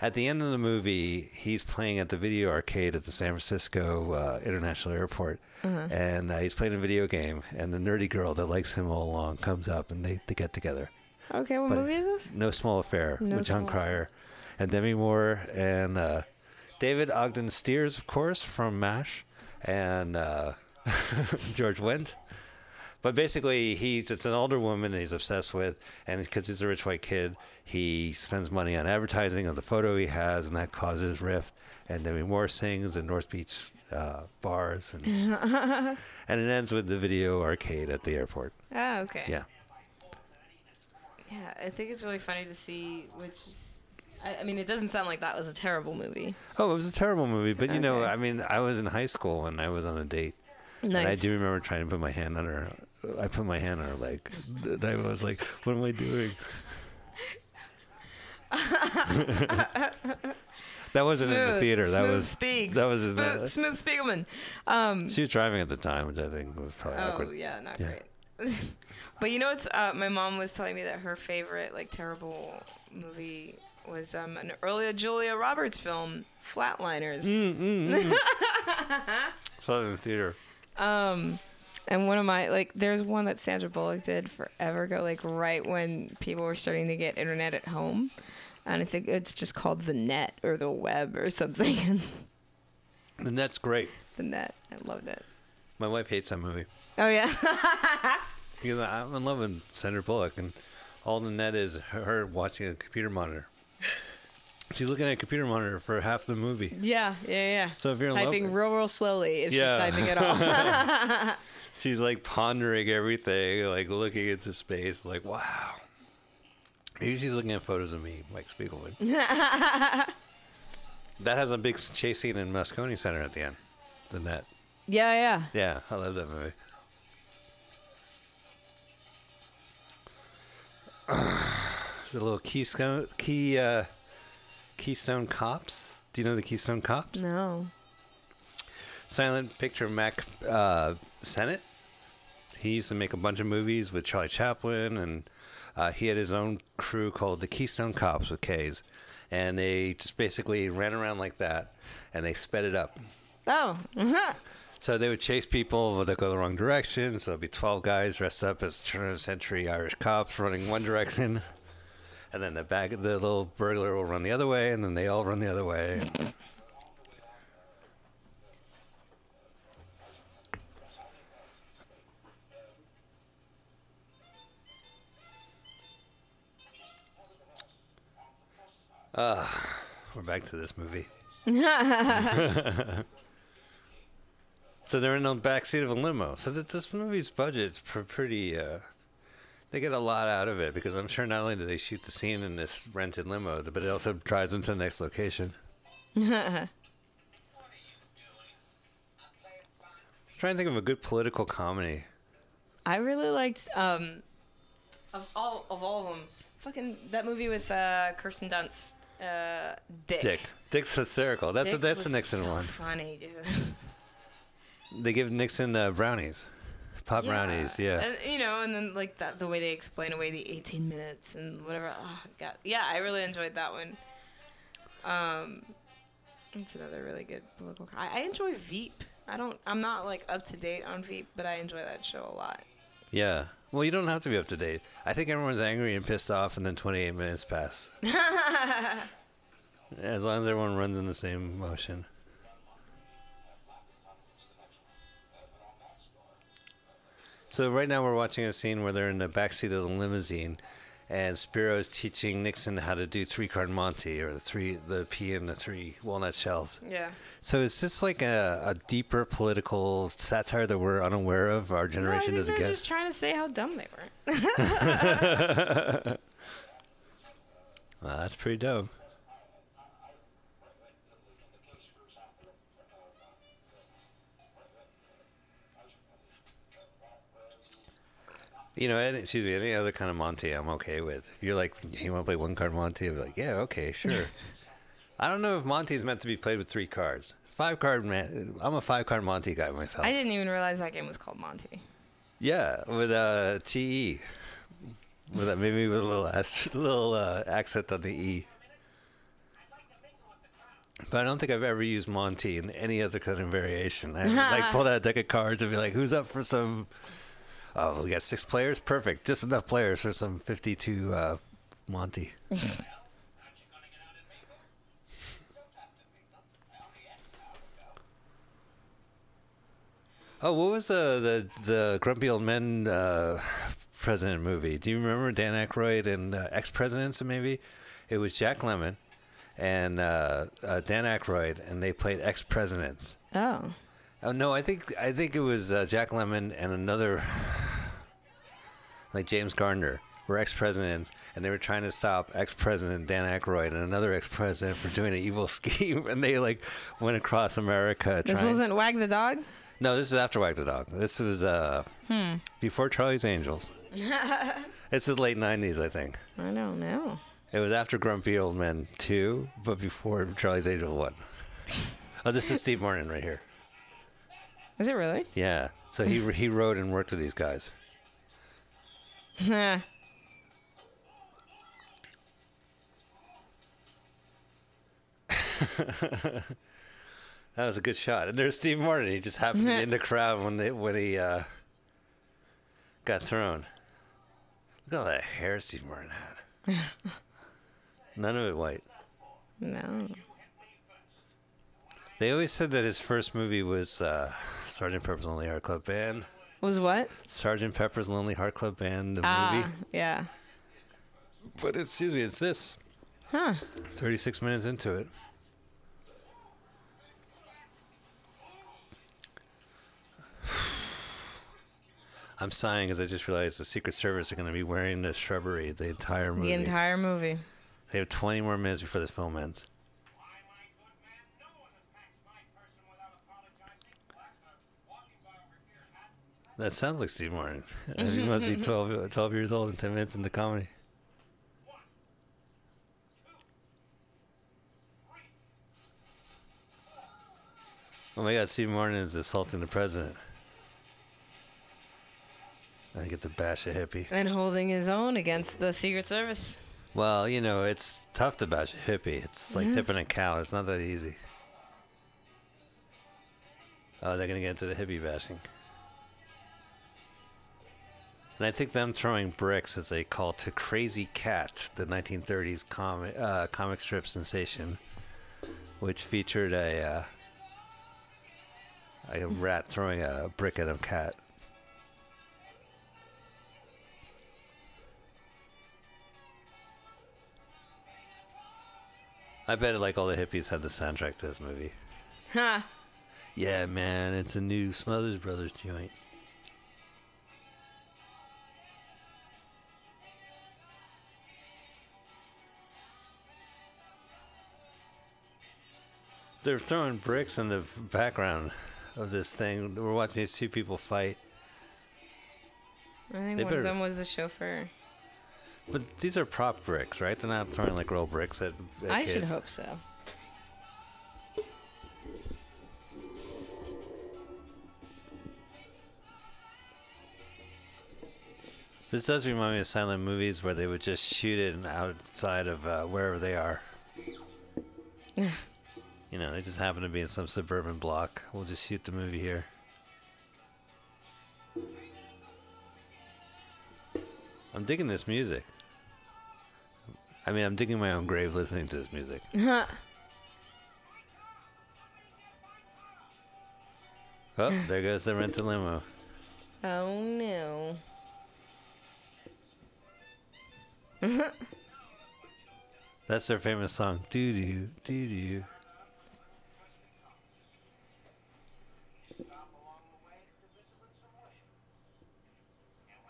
at the end of the movie, he's playing at the video arcade at the San Francisco uh, International Airport, Uh-huh. and uh, he's playing a video game. And the nerdy girl that likes him all along comes up, and they, they get together. okay, what but- movie is this? No Small Affair No with Jon Small Cryer and Demi Moore and uh, David Ogden Stiers, of course, from MASH, and uh, George Wendt. But basically, he's it's an older woman he's obsessed with, and because he's a rich white kid, he spends money on advertising of the photo he has, and that causes rift. And Demi Moore sings in North Beach uh, bars, and and it ends with the video arcade at the airport. Oh, okay. Yeah. Yeah, I think it's really funny to see which. I, I mean, it doesn't sound like that was a terrible movie. Oh, it was a terrible movie, but you know, I mean, I was in high school when I was on a date, Nice. and I do remember trying to put my hand on her. I put my hand on her leg. And I was like, "What am I doing?" that wasn't in the theater. That smooth was Speaks. that was in smooth, the. smooth Spiegelman. Um, She was driving at the time, which I think was probably oh awkward. yeah, not Yeah. great. but you know what's? Uh, my mom was telling me that her favorite like terrible movie was um, an earlier Julia Roberts film, Flatliners. Mm. Saw it in the theater. Um, and one of my like, there's one that Sandra Bullock did forever ago, like right when people were starting to get internet at home, and I think it's just called the net or the web or something. And that's great. the net, I loved it. My wife hates that movie Oh yeah, because I'm in love with Sandra Bullock, and all the net is her watching a computer monitor. She's looking at a computer monitor for half the movie. yeah, yeah, yeah. So if you're typing real, real slowly, if Yeah. she's typing it all. She's like pondering everything, like looking into space, like wow. Maybe she's looking at photos of me, Mike Spiegelman. that has a big chase scene in Moscone Center at the end. The net. yeah, yeah. Yeah, I love that movie. A little key sco- key uh, Keystone Kops. Do you know the Keystone Kops? No. Silent picture Mack uh, Sennett. He used to make a bunch of movies with Charlie Chaplin, and uh, he had his own crew called the Keystone Kops with K's, and they just basically ran around like that, and they sped it up. Oh. So they would chase people that go the wrong direction. So there'd be 12 guys dressed up as turn of the century Irish cops running one direction. And then the bag, the little burglar will run the other way, and then they all run the other way. Uh, we're back to this movie. So they're in the backseat of a limo. So that this movie's budget's pr- pretty. Uh, they get a lot out of it because I'm sure not only do they shoot the scene in this rented limo, but it also drives them to the next location. trying to think of a good political comedy. I really liked um of all of all of them. Fucking that movie with uh Kirsten Dunst. Uh Dick. Dick. Dick's hysterical. That's Dick that's the Nixon so one. Funny, dude. They give Nixon uh, brownies, pop brownies. Yeah. And, you know, and then like that the way they explain away the 18 minutes and whatever. Oh, God. Yeah, I really enjoyed that one. Um, it's another really good political. I, I enjoy Veep. I don't. I'm not like up to date on Veep, but I enjoy that show a lot. Yeah. Well, you don't have to be up to date. I think everyone's angry and pissed off, and then 28 minutes pass. as long as everyone runs in the same motion. So right now we're watching a scene where they're in the backseat of the limousine, and Spiro is teaching Nixon how to do three card Monte or the three, the P and the three walnut shells. Yeah. So is this like a, a deeper political satire that we're unaware of? Our No, I generation think doesn't get. just trying to say how dumb they were. Wow, that's pretty dope. You know, any, excuse me, any other kind of Monte I'm okay with. If you're like, you want to play one card Monte, I'll be like, yeah, okay, sure. I don't know if Monte's meant to be played with three cards. Five card, man. I'm a five card Monte guy myself. I didn't even realize that game was called Monty. Yeah, with uh, TE. With that, maybe with a little little uh, accent on the E. But I don't think I've ever used Monty in any other kind of variation. I like pull out a deck of cards and be like, "Who's up for some?" Oh, we got six players. Perfect, just enough players for some fifty-two uh, Monty. Oh, what was the the, the Grumpy Old Men uh, president movie? Do you remember Dan Aykroyd and uh, ex presidents? Maybe it was Jack Lemmon and uh, uh, Dan Aykroyd, and they played ex presidents. Oh. Oh no, I think I think it was uh, Jack Lemmon and another like James Garner were ex presidents, and they were trying to stop ex president Dan Aykroyd and another ex president for doing an evil scheme, and they like went across America. This trying... wasn't Wag the Dog? No, this is after Wag the Dog. This was uh, Hmm. before Charlie's Angels. This is late '90s, I think. I don't know. It was after Grumpy Old Men 2, but before Charlie's Angels 1. Oh, this is Steve Martin right here. Is it really? Yeah. So he he wrote and worked with these guys. Nah. That was a good shot. And there's Steve Martin. He just happened to be in the crowd when they when he uh, got thrown. Look at all that hair Steve Martin had. None of it white. No. They always said that his first movie was uh, Sergeant Pepper's Lonely Heart Club Band. Was what? Sergeant Pepper's Lonely Heart Club Band, the Ah, movie. yeah. But it's excuse me, it's this. Huh. 36 minutes into it. I'm sighing as I just realized the Secret Service are going to be wearing the shrubbery the entire movie. The entire movie. They have 20 more minutes before this film ends. That sounds like Steve Martin. He must be mm-hmm, mm-hmm. 12, uh, 12 years old and 10 minutes into comedy. Oh my god, Steve Martin is assaulting the president. I get to bash a hippie. And holding his own against the Secret Service. Well, you know, it's tough to bash a hippie. It's like tipping a cow, it's not that easy. Oh, they're going to get into the hippie bashing. And I think them throwing bricks is a call to Krazy Kat, the 1930s comic, uh, comic strip sensation, which featured a, uh, a rat throwing a brick at a cat. I bet like all the hippies had the soundtrack to this movie. Huh. Yeah, man, it's a new Smothers Brothers joint. They're throwing bricks in the background of this thing. We're watching these two people fight. I think They one better- of them was the chauffeur. But these are prop bricks, right? They're not throwing like real bricks at, at I should hope so. This does remind me of silent movies where they would just shoot it outside of uh, wherever they are. you know, they just happen to be in some suburban block. We'll just shoot the movie here. I'm digging this music. I mean, I'm digging my own grave listening to this music. oh, there goes the rented limo. Oh no. That's their famous song. Doo doo, doo doo.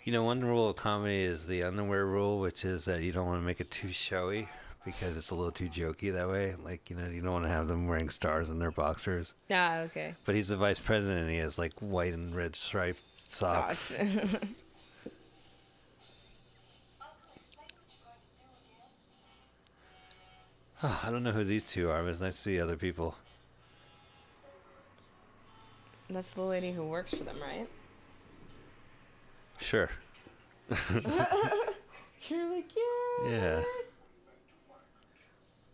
You know, one rule of comedy is the underwear rule, which is that you don't want to make it too showy because it's a little too jokey that way. Like, you know, you don't want to have them wearing stars in their boxers. Ah, okay. But he's the vice president and he has like white and red striped socks. Socks. I don't know who these two are, but it's nice to see other people. That's the lady who works for them, right? Sure. You're like, yeah. Yeah.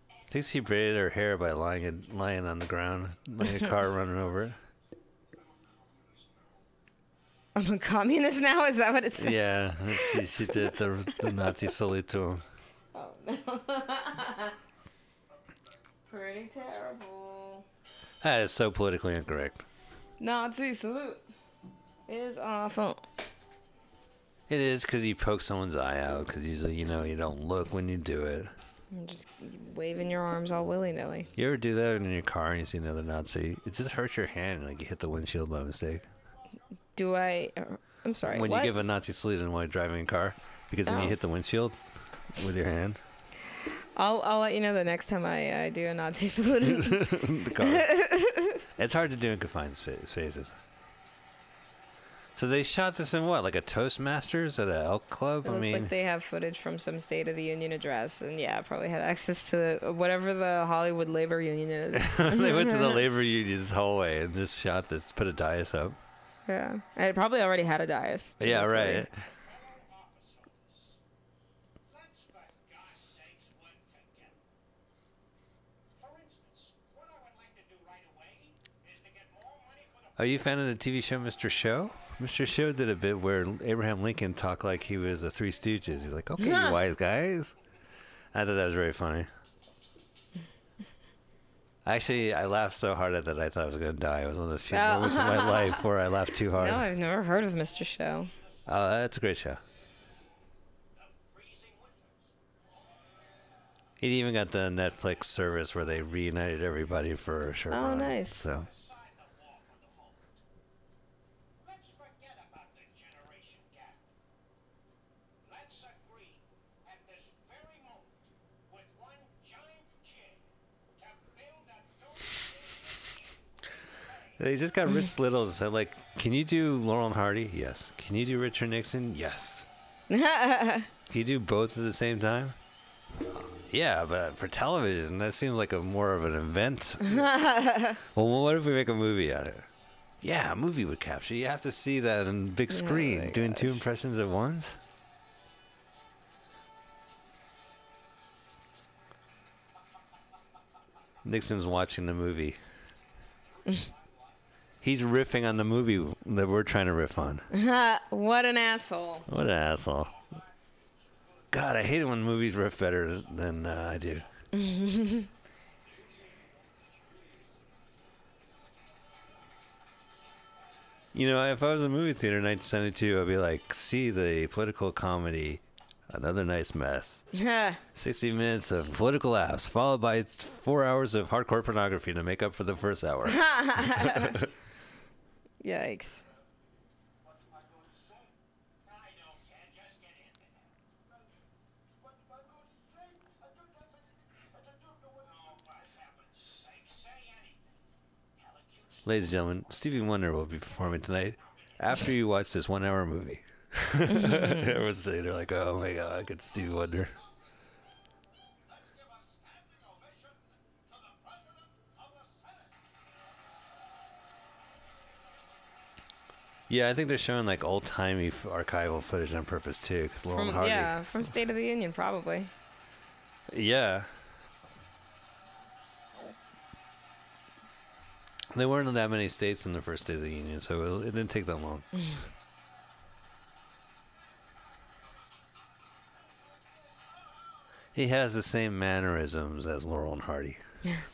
I think she braided her hair by lying it, lying on the ground, like a car running over it. I'm a communist now. Is that what it says? Yeah, she, she did the, the Nazi salute to him. Oh no. Pretty terrible. That is so politically incorrect. Nazi salute is awful. It is because you poke someone's eye out because usually you know you don't look when you do it. You're just waving your arms all willy nilly. You ever do that in your car and you see another Nazi? It just hurts your hand, like you hit the windshield by mistake. Do I? Uh, I'm sorry. when what? you give a Nazi salute and while you're driving a car, because then you Oh. hit the windshield with your hand. I'll I'll let you know the next time I, I do a Nazi salute. the car. it's hard to do in confined spa- spaces. So they shot this in what, like a Toastmasters at a elk club? It I looks mean, like they have footage from some State of the Union address, and yeah, probably had access to whatever the Hollywood labor union is. they went to the labor union's hallway and just shot this, put a dais up. yeah, and it probably already had a dais. Yeah, right. Are you a fan of the TV show Mr. Show? Mr. Show did a bit where Abraham Lincoln talked like he was the Three Stooges. He's like, "Okay, you wise guys." I thought that was very funny. Actually, I laughed so hard at that I thought I was going to die. It was one of those few Oh. moments in my life where I laughed too hard. No, I've never heard of Mr. Show. Oh, that's a great show. It even got the Netflix service where they reunited everybody for a short Oh, run. nice. So Let's forget about the generation gap. Let's agree at this very moment with one giant jig to build a they just got Rich mm. Little and said, like, "Can you do Laurel and Hardy? Yes. Can you do Richard Nixon? Yes. Can you do both at the same time? Yeah, but for television, that seems like a more of an event. well, what if we make a movie out of it? Yeah, a movie would capture. You have to see that on big oh screen, my doing two impressions at once. Nixon's watching the movie. He's riffing on the movie that we're trying to riff on. what an asshole. What an asshole. God, I hate it when movies riff better than uh, I do. you know, if I was in a movie theater in 1972, I'd be like, see the political comedy, Another Nice Mess. 60 minutes of political ass, followed by four hours of hardcore pornography to make up for the first hour. Yikes. What am I going to say? I don't care. Just get in there. What am I going to say? I don't have any- I don't know what. For heaven's sake, say anything. Tell it you Ladies and gentlemen, Stevie Wonder will be performing tonight after you watch this one hour movie. Everyone's sitting there like, oh my god, I could Stevie Wonder. Let's give a standing ovation to the President of the Senate. Yeah, I think they're showing like old timey f- archival footage on purpose too, because Lauren From, Hardy. yeah, from State of the Union, probably. Yeah. There weren't in that many states in the first State of the Union, so it, it didn't take that long. he has the same mannerisms as Laurel and Hardy.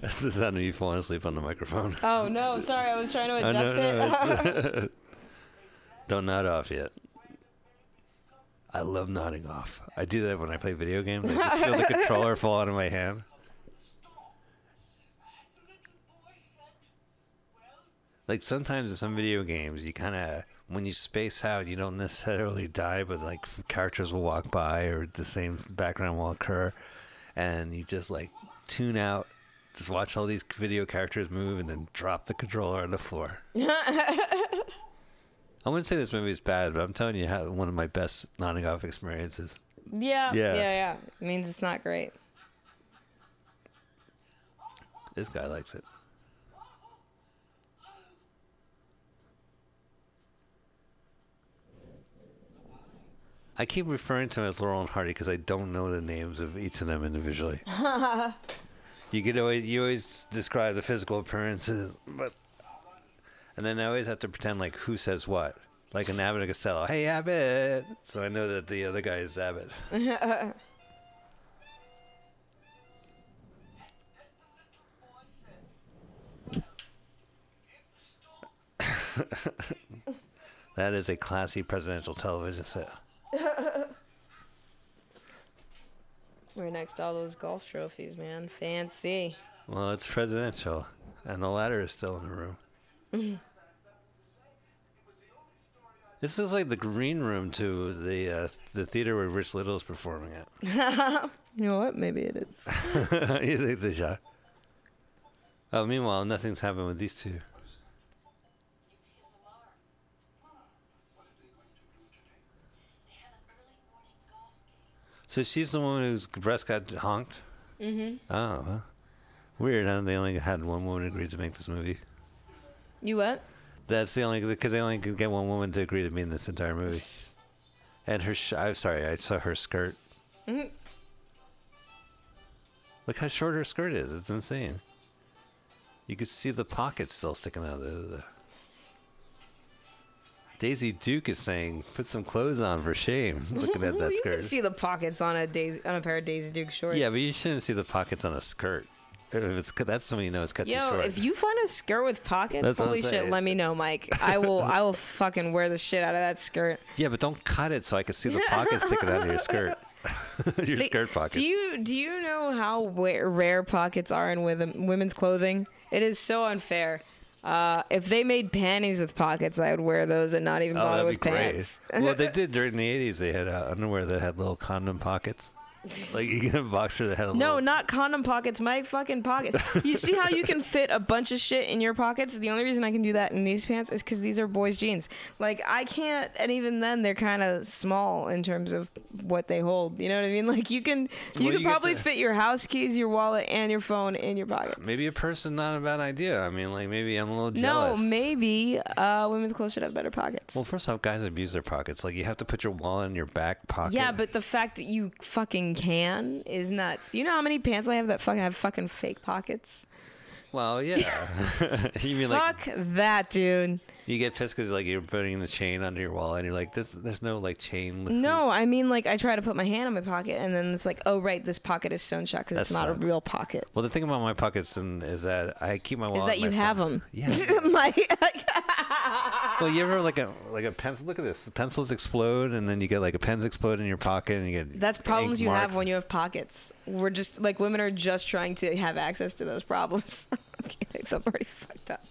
That's the sound of you falling asleep on the microphone. Oh, no. Sorry. I was trying to Oh, no, adjust no, it. Don't nod off yet. I love nodding off. I do that when I play video games. I just feel the controller fall out of my hand. Like sometimes in some video games, you kind of when you space out, you don't necessarily die, but like characters will walk by or the same background will occur, and you just like tune out. Just watch all these video characters move and then drop the controller on the floor. I wouldn't say this movie is bad, but I'm telling you, how one of my best nodding off experiences. yeah, Yeah. yeah. Yeah, It means it's not great. This guy likes it. I keep referring to them as Laurel and Hardy because I don't know the names of each of them individually. you could always you always describe the physical appearances, but and then I always have to pretend like who says what, like an Abbott and Costello. Hey Abbott, so I know that the other guy is Abbott. That is a classy presidential television set. Right next to all those golf trophies, man. Fancy. Well, it's presidential, and the ladder is still in the room. this is like the green room to the uh, the theater where Rich Little is performing at. You know what? Maybe it is. you think they shot? Oh, meanwhile, nothing's happened with these two. So she's the one whose breast got honked. Mm-hmm. Oh, weird. Huh? They only had one woman agree to make this movie. You what? That's the only because they only could get one woman to agree to be in this entire movie. And her, sh- I'm sorry, I saw her skirt. Look how short her skirt is. It's insane. You can see the pockets still sticking out of the. Daisy Duke is saying, "Put some clothes on for shame." Looking at that you can skirt. see the pockets on a daisy on a pair of Daisy Duke shorts. Yeah, but you shouldn't see the pockets on a skirt. If it's that's when you know it's cut too Yo, short. if you find a skirt with pockets, That's holy shit, let me know, Mike. I will I will fucking wear the shit out of that skirt. yeah, but don't cut it so I can see the pockets sticking out of your skirt. your They- skirt pockets. Do you do you know how rare pockets are in women's clothing? It is so unfair. Uh, if they made panties with pockets, I would wear those and not even Oh, bother with pants. well, they did during the '80s. They had uh, underwear that had little condom pockets. Like you get a boxer that had a No, little, not condom pockets. My fucking pockets. You see how you can fit a bunch of shit in your pockets? The only reason I can do that in these pants is because these are boys' jeans. Like I can't, and even then they're kind of small in terms of what they hold. You know what I mean? Like you can, you Well, could you probably to- fit your house keys, your wallet, and your phone in your pockets. Maybe a purse is not a bad idea. I mean, like maybe I'm a little jealous. No, maybe uh, women's clothes should have better pockets. Well, first off, guys abuse their pockets. Like you have to put your wallet in your back pocket. yeah, but the fact that you fucking can is nuts. You know how many pants I have that fucking have fucking fake pockets? well, yeah. you mean like Fuck that, dude. You get pissed because like you're putting the chain under your wallet and you're like, there's there's no like chain. No, I mean like I try to put my hand in my pocket and then it's like, oh right, this pocket is sewn shut because it's not sucks. a real pocket. Well, the thing about my pockets and is that I keep my wallet. Is that you have phone. them? Yeah. my, well, you ever like a like a pencil? Look at this. The pencils explode, and then you get like a pens explode in your pocket, and you get that's problems you have when you have pockets. We're just like women are just trying to have access to those problems. okay, so I'm already fucked up.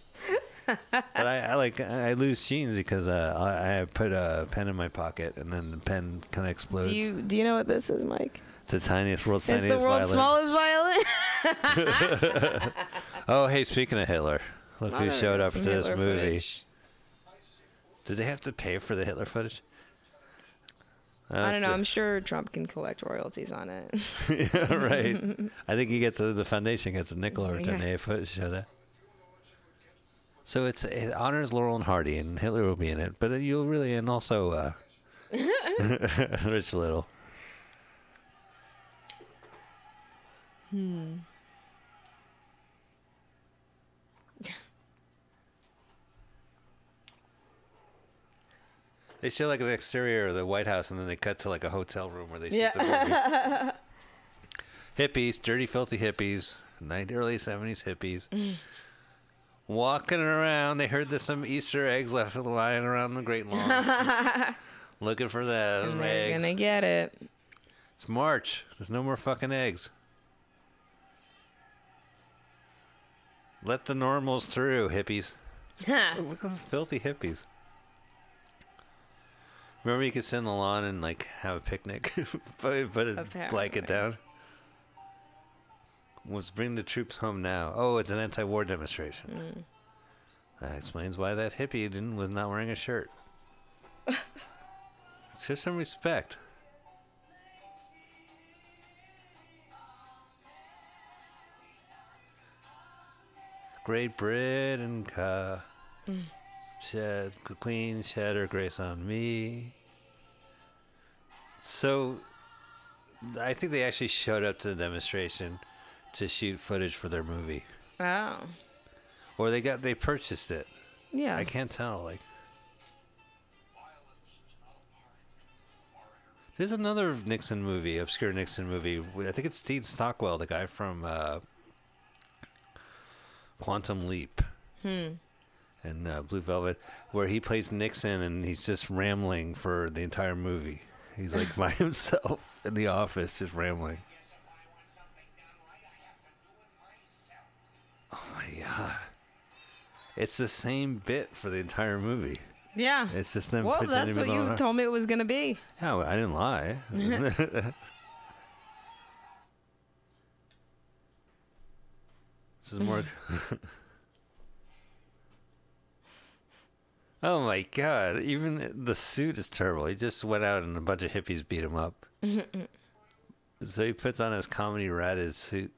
But I, I like I lose jeans because uh, I, I put a pen in my pocket, and then the pen kind of explodes. Do you do you know what this is, Mike? It's the tiniest, world's It's tiniest the world's violin. smallest violin. Oh, hey, speaking of Hitler, look who showed up Some to this Hitler movie. footage. Did they have to pay for the Hitler footage? I don't know. That's I'm sure Trump can collect royalties on it. yeah, right. I think he gets a, the foundation gets a nickel or ten Yeah. a foot show that. So it's it honors Laurel and Hardy, and Hitler will be in it, but you'll really and also uh, Rich Little. Hmm. They show like an exterior of the White House, and then they cut to like a hotel room where they shoot the movie. hippies, dirty, filthy hippies, 90, early seventies hippies, walking around. They heard there's some Easter eggs left lying around the Great Lawn, looking for them And they're eggs. gonna get it. It's March. There's no more fucking eggs. Let the normals through, hippies. Look at the filthy hippies. Remember, you could sit on the lawn and like have a picnic, put, put a blanket down. Let's bring the troops home now. Oh, it's an anti-war demonstration. Mm. That explains why that hippie didn't was not wearing a shirt. Show some respect. Great Britain, ka. Mm. Shed, Queen, shed her grace on me. So, I think they actually showed up to the demonstration to shoot footage for their movie, Oh, or they got they purchased it. yeah. I can't tell. Like, there's another Nixon movie, obscure Nixon movie. I think it's Dean Stockwell, the guy from uh, Quantum Leap. Hmm. And uh, Blue Velvet, where he plays Nixon and he's just rambling for the entire movie. He's like by himself in the office, just rambling. Oh my god! It's the same bit for the entire movie. Yeah. It's just them. well, that's what you told me it was gonna be. Yeah, well, I didn't lie. this is more. oh my god! Even the suit is terrible. He just went out and a bunch of hippies beat him up. so he puts on his comedy ratted suit.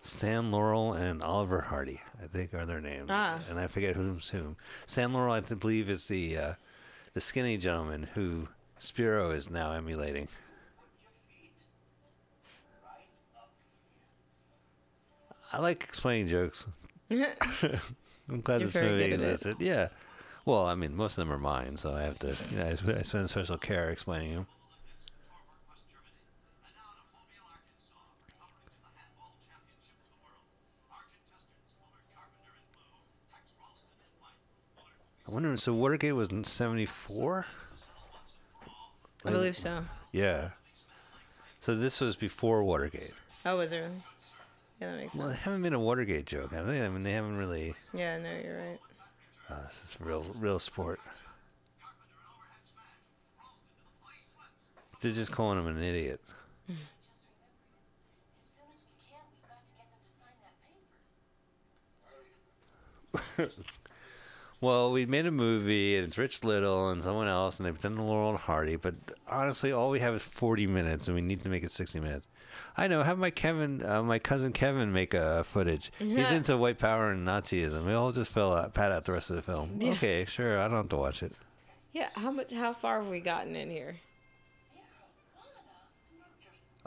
Stan Laurel and Oliver Hardy, I think, are their names, Ah. and I forget who's whom. Stan Laurel, I believe, is the uh, the skinny gentleman who Spiro is now emulating. I like explaining jokes. I'm glad You're this movie good at it. existed. Yeah. Well, I mean, most of them are mine, so I have to. You know, I spend special care explaining them. I wonder. So Watergate was in '74. I believe so. Yeah. So this was before Watergate. Oh, was it really? Yeah, that makes sense. Well, they haven't been a Watergate joke, have they? I mean, they haven't really. Yeah, no, you're right. Uh, this is real, real sport. They're just calling him an idiot. Well, we made a movie, and it's Rich Little and someone else, and they've done Laurel and Hardy. But honestly, all we have is forty minutes, and we need to make it sixty minutes. I know. Have my Kevin, uh, my cousin Kevin, make a footage. He's into white power and Nazism. We all just fill out, pat out the rest of the film. Yeah. Okay, sure. I don't have to watch it. Yeah, how much? How far have we gotten in here?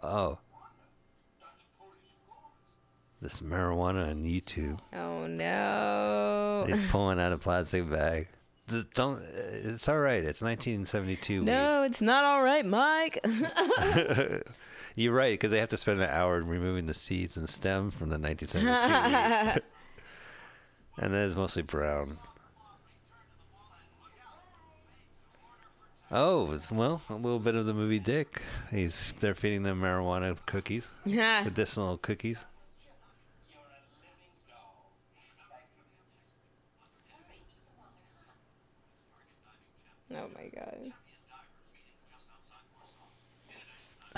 Oh, this marijuana on YouTube. Oh no! He's pulling out a plastic bag. The, don't. It's all right. It's 1972. weed. No, it's not all right, Mike. You're right, because they have to spend an hour removing the seeds and stem from the 1972 weed. and that is mostly brown. Oh, well, a little bit of the movie Dick. He's they're feeding them marijuana cookies, medicinal cookies. Oh my god.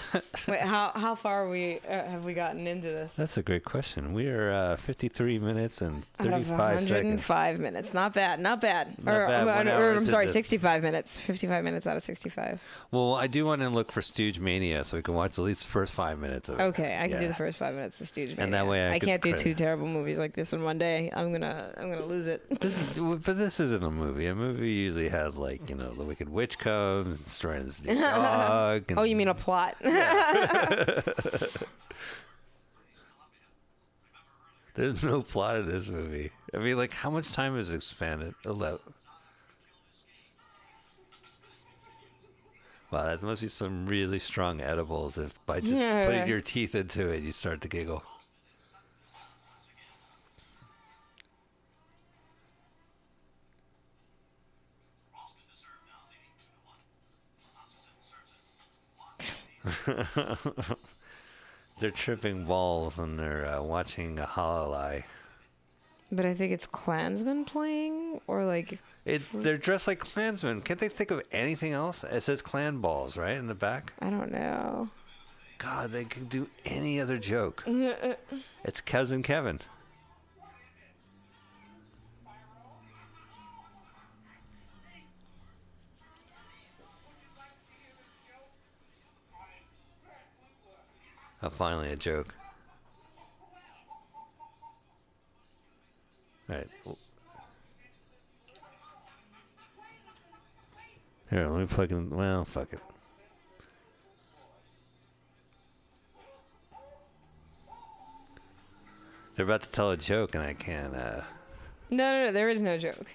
Wait, how how far are we uh, have we gotten into this? That's a great question. We are uh, 53 minutes and Out of 35 seconds. 105 minutes. Not bad. Not bad. Not or, bad, or- or- I'm sorry, the- 65 minutes. 55 minutes out of 65. Well, I do want to look for Stooge Mania so we can watch at least the first five minutes of it. Okay, I can do the first five minutes of Stooge Mania. And that way I I can't the do two terrible movies like this in one day. I'm gonna I'm gonna lose it. This is, but this isn't a movie. A movie usually has like you know the Wicked Witch comes, and destroys his dog. And, Oh, you mean a plot? There's no plot in this movie. I mean, like, how much time is expanded? Eleven. Wow, that must be some really strong edibles. If by just Yeah. putting your teeth into it, you start to giggle. they're tripping balls and they're uh, watching a hololive. but I think it's Klansman playing or like It, they're dressed like Klansmen. Can't they think of anything else? It says clan balls, right, in the back. I don't know. God, they could do any other joke. it's cousin Kevin. Oh, finally a joke. All right. Here, let me plug in. Well, fuck it. They're about to tell a joke, and I can't. Uh, No, no, no. There is no joke.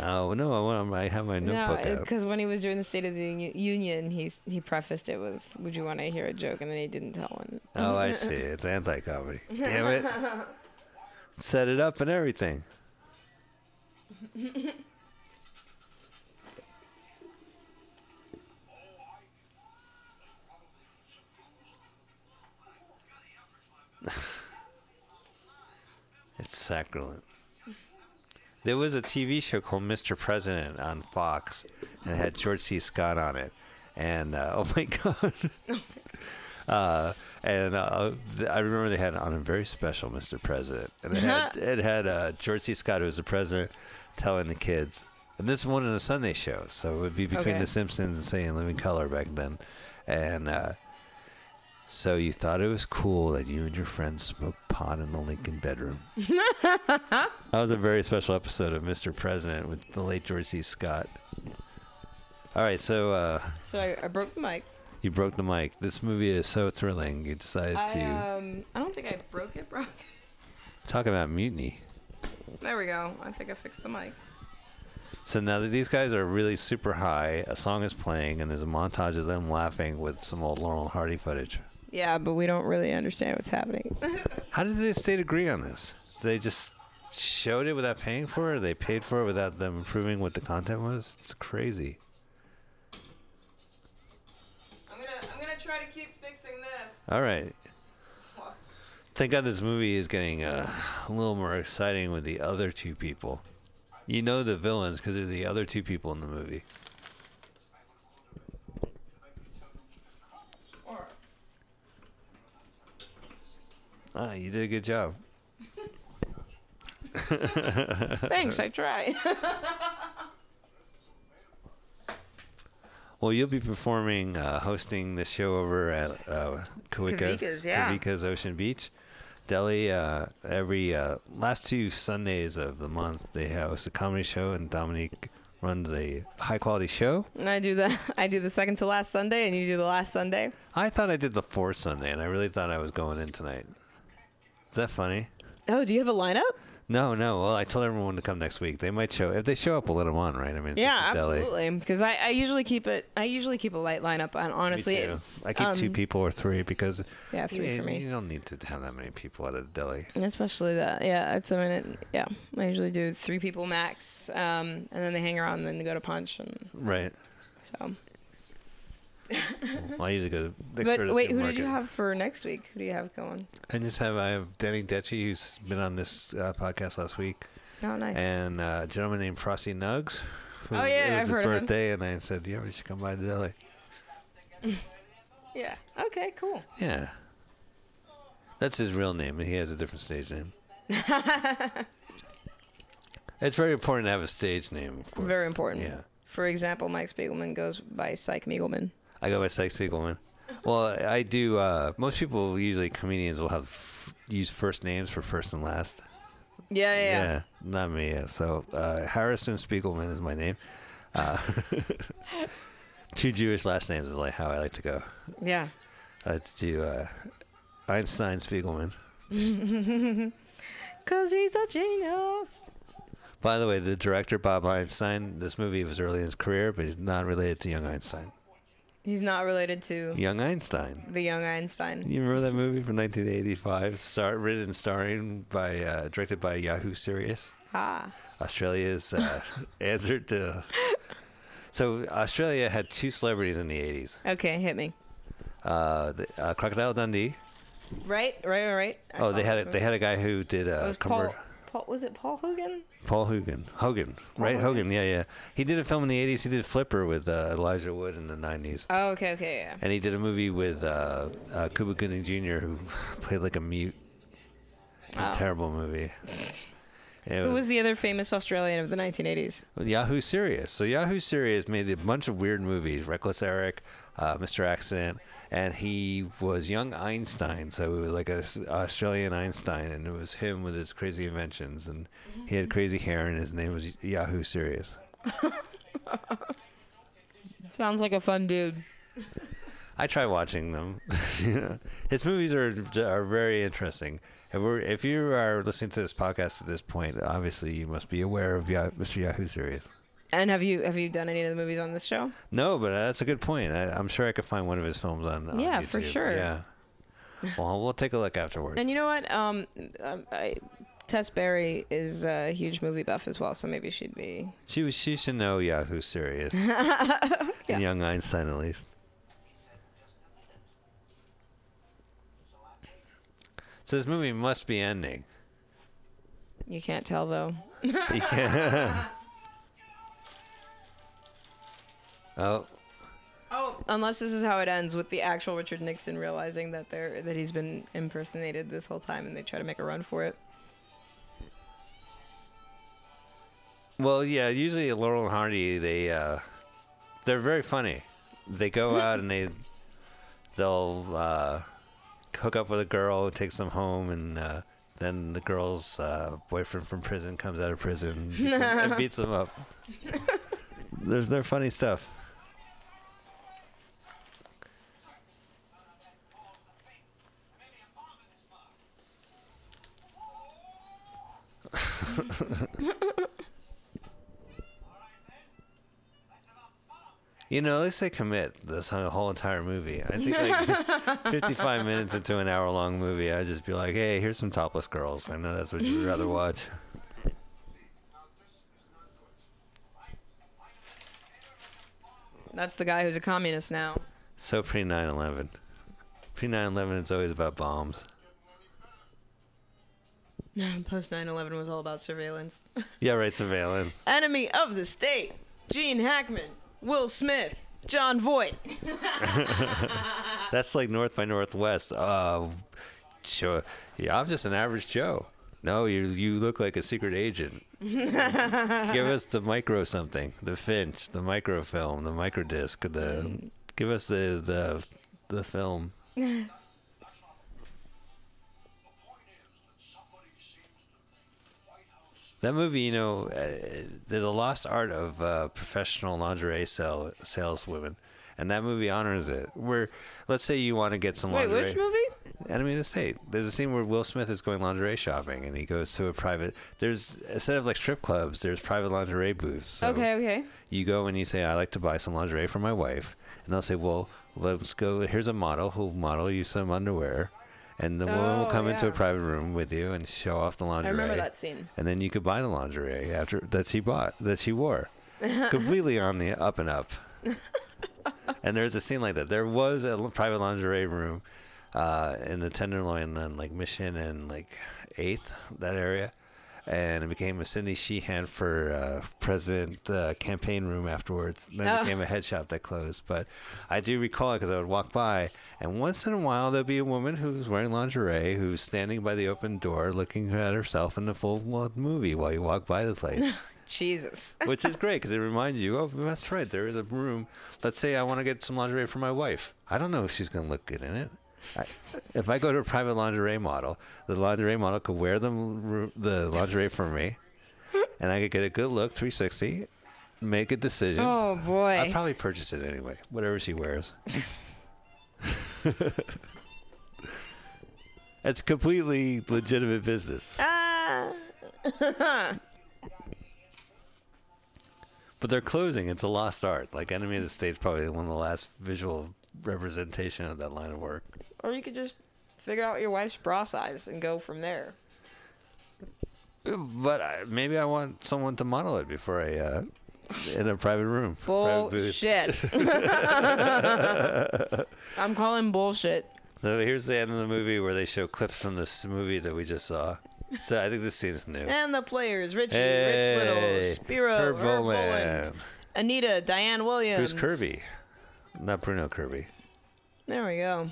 Oh no, I, want, I have my notebook uh, out. because when he was doing the State of the Union, he he prefaced it with, "Would you want to hear a joke?" And then he didn't tell one. Oh, I see. It's anti-comedy. Damn it! Set it up and everything. it's sacrilege. There was a TV show called Mr. President on Fox, and it had George C. Scott on it. And uh, oh my god, uh, and uh, th- I remember they had on a very special Mr. President, and it had it had uh, George C. Scott, who was the president, telling the kids, and this one in a Sunday show, so it would be between Okay. The Simpsons and Say in Living Color back then, and. So you thought it was cool that you and your friends smoked pot in the Lincoln bedroom. that was a very special episode of Mr. President with the late George C. Scott. All right, so uh, So I, I broke the mic. you broke the mic. This movie is so thrilling. You decided I to um I don't think I broke it, bro. talk about mutiny. There we go. I think I fixed the mic. So now that these guys are really super high, a song is playing, and there's a montage of them laughing with some old Laurel and Hardy footage. Yeah, but we don't really understand what's happening. How did the state agree on this? They just showed it without paying for it. Or they paid for it without them proving what the content was. It's crazy. I'm gonna I'm gonna try to keep fixing this. All right. Thank God this movie is getting uh, a little more exciting with the other two people. You know the villains because they're the other two people in the movie. Ah, you did a good job. Thanks, I try. Well, you'll be performing, uh, hosting the show over at uh, Kawika's, Kavika's, yeah. Kavika's Ocean Beach, deli. Uh, every uh, last two Sundays of the month, they host a comedy show, and Dominique runs a high quality show. And I do the I do the second to last Sunday, and you do the last Sunday. I thought I did the fourth Sunday, and I really thought I was going in tonight. That funny? Oh, do you have a lineup? No, no. Well, I told everyone to come next week. They might show if they show up. We'll let them on, right? I mean, it's Yeah, just a deli. absolutely. Because I, I usually keep it. I usually keep a light lineup. And honestly, me too. I keep two um, people or three because Yeah, three you, for me. You don't need to have that many people at a deli. Especially that, yeah. It's I minute. yeah. I usually do three people max, um, and then they hang around, and then they go to punch, and Right. so. Well, I usually go. To the But wait, who did you have for next week? Who do you have going? I just have I have Danny Detchy who's been on this uh, podcast last week, Oh, nice. and uh, a gentleman named Frosty Nugs. Who, Oh, yeah, it was I've his heard of him. birthday, and I said, "Yeah, we should come by the deli." yeah. Okay. Cool. Yeah, that's his real name. And he has a different stage name. it's very important to have a stage name, of course. Very important. Yeah. For example, Mike Spiegelman goes by Psych Miegelman. I go by Psych Siegelman. Well, I do. Uh, most people, usually comedians, will have f- use first names for first and last. Yeah, yeah, yeah. Yeah, not me. yeah. So uh, Harrison Spiegelman is my name. Uh, two Jewish last names is like how I like to go. Yeah. I like to do uh, Einstein Spiegelman. Cause he's a genius. By the way, the director Bob Einstein. This movie was early in his career, but he's not related to young Einstein. He's not related to Young Einstein. the young Einstein. You remember that movie from 1985, star, written and starring by, uh, directed by Yahoo Serious? Ah. Australia's uh, answer to. So Australia had two celebrities in the 80s. Okay, hit me. Uh, the, uh, Crocodile Dundee. Right, right, right, right. I Oh, they thought had a, they had a guy who did It uh, was Paul, Paul. Was it Paul Hogan? Paul Hogan. Hogan, right? Hogan. Hogan. Yeah, yeah. He did a film in the 80s. He did Flipper with uh, Elijah Wood in the 90s. Oh, okay, okay, yeah. And he did a movie with uh, uh, Cuba Gooding Jr., who played like a mute. It's a Oh. terrible movie. It Who was the other famous Australian of the 1980s? Yahoo Serious. So Yahoo Serious made a bunch of weird movies. Reckless Eric, uh, Mr. Accident, and he was young Einstein. So it was like an Australian Einstein, and it was him with his crazy inventions, and he had crazy hair, and his name was Yahoo Serious. Sounds like a fun dude. I try watching them. You know, His movies are are very interesting. If we're if you are listening to this podcast at this point, obviously you must be aware of Yah- Mr. Yahoo Serious. And have you have you done any of the movies on this show? No, but that's a good point. I, I'm sure I could find one of his films on. on Yeah, for sure. Yeah. Well, we'll take a look afterwards. And you know what? Um, um I, Tess Berry is a huge movie buff as well, so maybe she'd be. She was. She should know Yahoo Serious. And Young Einstein, at least. So this movie must be ending. You can't tell though. You can't- oh, Oh, unless this is how it ends with the actual Richard Nixon realizing that they're that he's been impersonated this whole time, and they try to make a run for it. well, yeah. Usually, Laurel and Hardy, they uh, they're very funny. They go out and they they'll uh, hook up with a girl, who takes them home, and uh, then the girl's uh, boyfriend from prison comes out of prison beats them, and beats them up. There's their funny stuff. You know, at least they commit this whole entire movie. I think like 55 minutes into an hour long movie, I'd just be like, hey, here's some topless girls. I know that's what you'd rather watch. That's the guy who's a communist now. So pre 9 11. Pre 9 11, it's always about bombs. Post 9/11 was all about surveillance. Yeah, right. Surveillance. Enemy of the state: Gene Hackman, Will Smith, Jon Voight. That's like North by Northwest. Uh, sure. Yeah, I'm just an average Joe. No, you you look like a secret agent. Give us the micro something, the Finch, the microfilm, the microdisc, the. Give us the the the film. That movie, you know, uh, there's a lost art of uh, professional lingerie sell, saleswomen, and that movie honors it. Where, let's say you want to get some lingerie Wait, lingerie. which movie? Enemy of the State. There's a scene where Will Smith is going lingerie shopping, and he goes to a private. There's instead of like strip clubs, there's private lingerie booths. So Okay, okay. You go and you say, "I like to buy some lingerie for my wife," and they'll say, "Well, let's go. Here's a model who'll model you some underwear." And the woman will Oh, come into a private room with you and show off the lingerie. I remember that scene. And then you could buy the lingerie after that she bought that she wore, completely on the up and up. and there's a scene like that. There was a private lingerie room uh, in the Tenderloin on like Mission and like Eighth that area, and it became a Cindy Sheehan for uh, president uh, campaign room afterwards. Then it Oh. became a head shop that closed. But I do recall it because I would walk by, and once in a while there'd be a woman who's wearing lingerie who's standing by the open door looking at herself in the full movie while you walk by the place Jesus. which is great because it reminds you, oh, that's right. There is a room. Let's say I want to get some lingerie for my wife. I don't know if she's going to look good in it. I, if I go to a private lingerie model, the lingerie model could wear the the lingerie for me, and I could get a good look, 360, make a decision. Oh boy. I'd probably purchase it anyway, whatever she wears. it's completely legitimate business. ah. But they're closing. It's a lost art. Like Enemy of the State's probably one of the last visual representation of that line of work. Or you could just figure out your wife's bra size and go from there. But I, maybe I want someone to model it before I, uh, in a private room. private. Bullshit. I'm calling bullshit. So here's the end of the movie where they show clips from this movie that we just saw. So I think this scene is new. And the players: Richie, Hey, Rich Little, Spiro, Herb Herb Voland. Voland, Anita, Diane Williams. Who's Kirby? Not Bruno Kirby. There we go.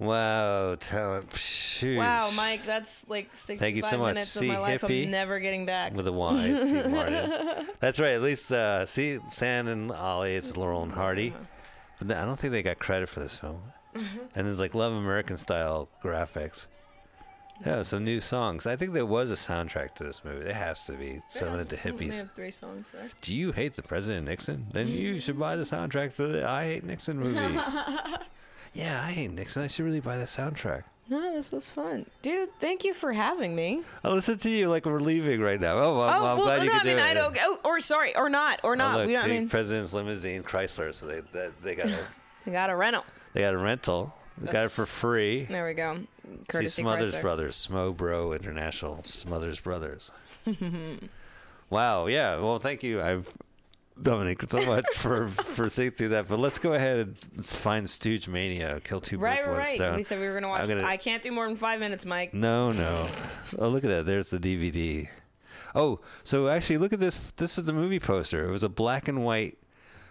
Wow, talent. Sheesh. Wow, Mike, that's like 65 Thank you so much. minutes See, of my life hippie I'm never getting back. with a Y. Steve Martin. That's right. At least uh, see Stan and Ollie. It's Laurel and Hardy. But I don't think they got credit for this film. And it's like Love American style graphics. Yeah, some new songs. I think there was a soundtrack to this movie. There has to be. Selling it to They hippies. have three songs there. Do you hate the President Nixon? Then you should buy the soundtrack to the I Hate Nixon movie. yeah, I hate Nixon. I should really buy the soundtrack. No, this was fun. Dude, thank you for having me. I listen to you like we're leaving right now. Oh, well, oh, well, I'm glad no, you I could mean, do I it. don't. Oh, or sorry, or not, or Oh, not. look, we don't. I mean, president's limousine Chrysler, so they they, they got a I got a rental. they got a rental. They got it for free. There we go. See Smothers Chrysler. Brothers, Smo Bro International, Smothers Brothers. wow, yeah. Well, thank you, I've Dominic, so much for for seeing through that. But let's go ahead and find Stooge Mania, kill two Right, birds, one right. stone. We said we were gonna watch. I'm gonna- I can't do more than five minutes, Mike. No, no. Oh, look at that. There's the DVD. Oh, so actually, look at this. This is the movie poster. It was a black and white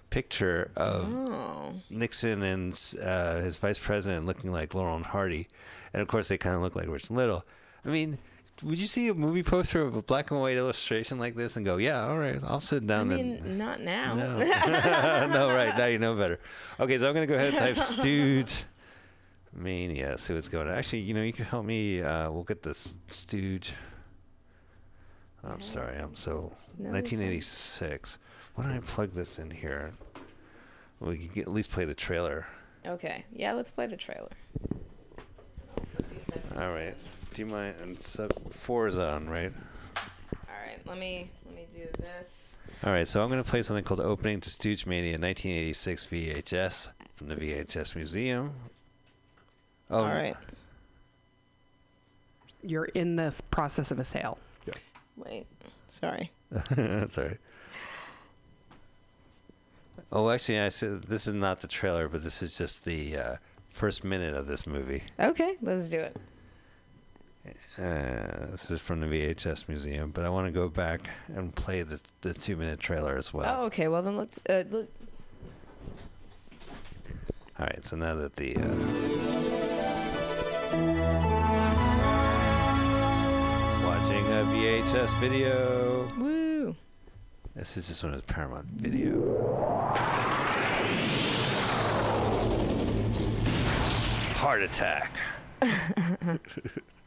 picture of Oh, Nixon and uh, his vice president looking like Laurel and Hardy, and of course they kind of look like Rich Little. I mean, would you see a movie poster of a black and white illustration like this and go, "Yeah, all right, I'll sit I down mean, and." not now. No. no, right now you know better. Okay, so I'm gonna go ahead and type Stooge Mania. See what's going on. Actually, you know, you can help me. Uh, we'll get this Stooge. I'm sorry. I'm so No, it's fine. 1986. Why don't I plug this in here? We can get, at least play the trailer. Okay, yeah, let's play the trailer. All right. Do you mind? And so four is on, right? All right, let me let me do this. All right. So I'm going to play something called "Opening to Stooge Mania" 1986 VHS from the VHS Museum. Oh, All right, You're in the process of a sale. Yeah. Wait. Sorry. Sorry. Oh, actually, I said this is not the trailer, but this is just the uh, first minute of this movie. Okay, let's do it. Uh, this is from the VHS museum, but I want to go back and play the the two minute trailer as well. Oh, okay. Well, then let's. Uh, let, All right, so now that the uh, watching a VHS video, woo. this is just one of the Paramount Video. Heart attack.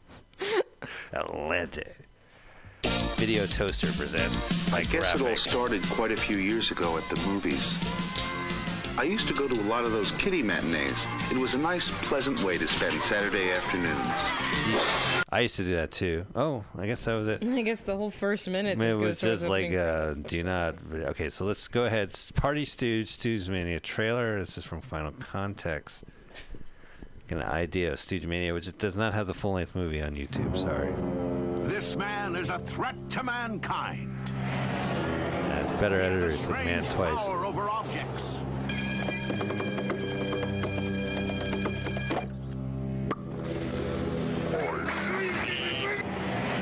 Atlanta. Video Toaster presents. I Mike guess it all started quite a few years ago at the movies. I used to go to a lot of those kiddie matinees. It was a nice, pleasant way to spend Saturday afternoons. I used to do that too. Oh, I guess that was it. I guess the whole first minute. It just was goes just like, uh, do not. Okay, so let's go ahead. S- Party Stooge, Stooge Mania trailer. This is from Final Context. Get an idea of Stooge Mania, which does not have the full length movie on YouTube. Sorry. This man is a threat to mankind. Uh, better editors than Man Twice. Power over objects.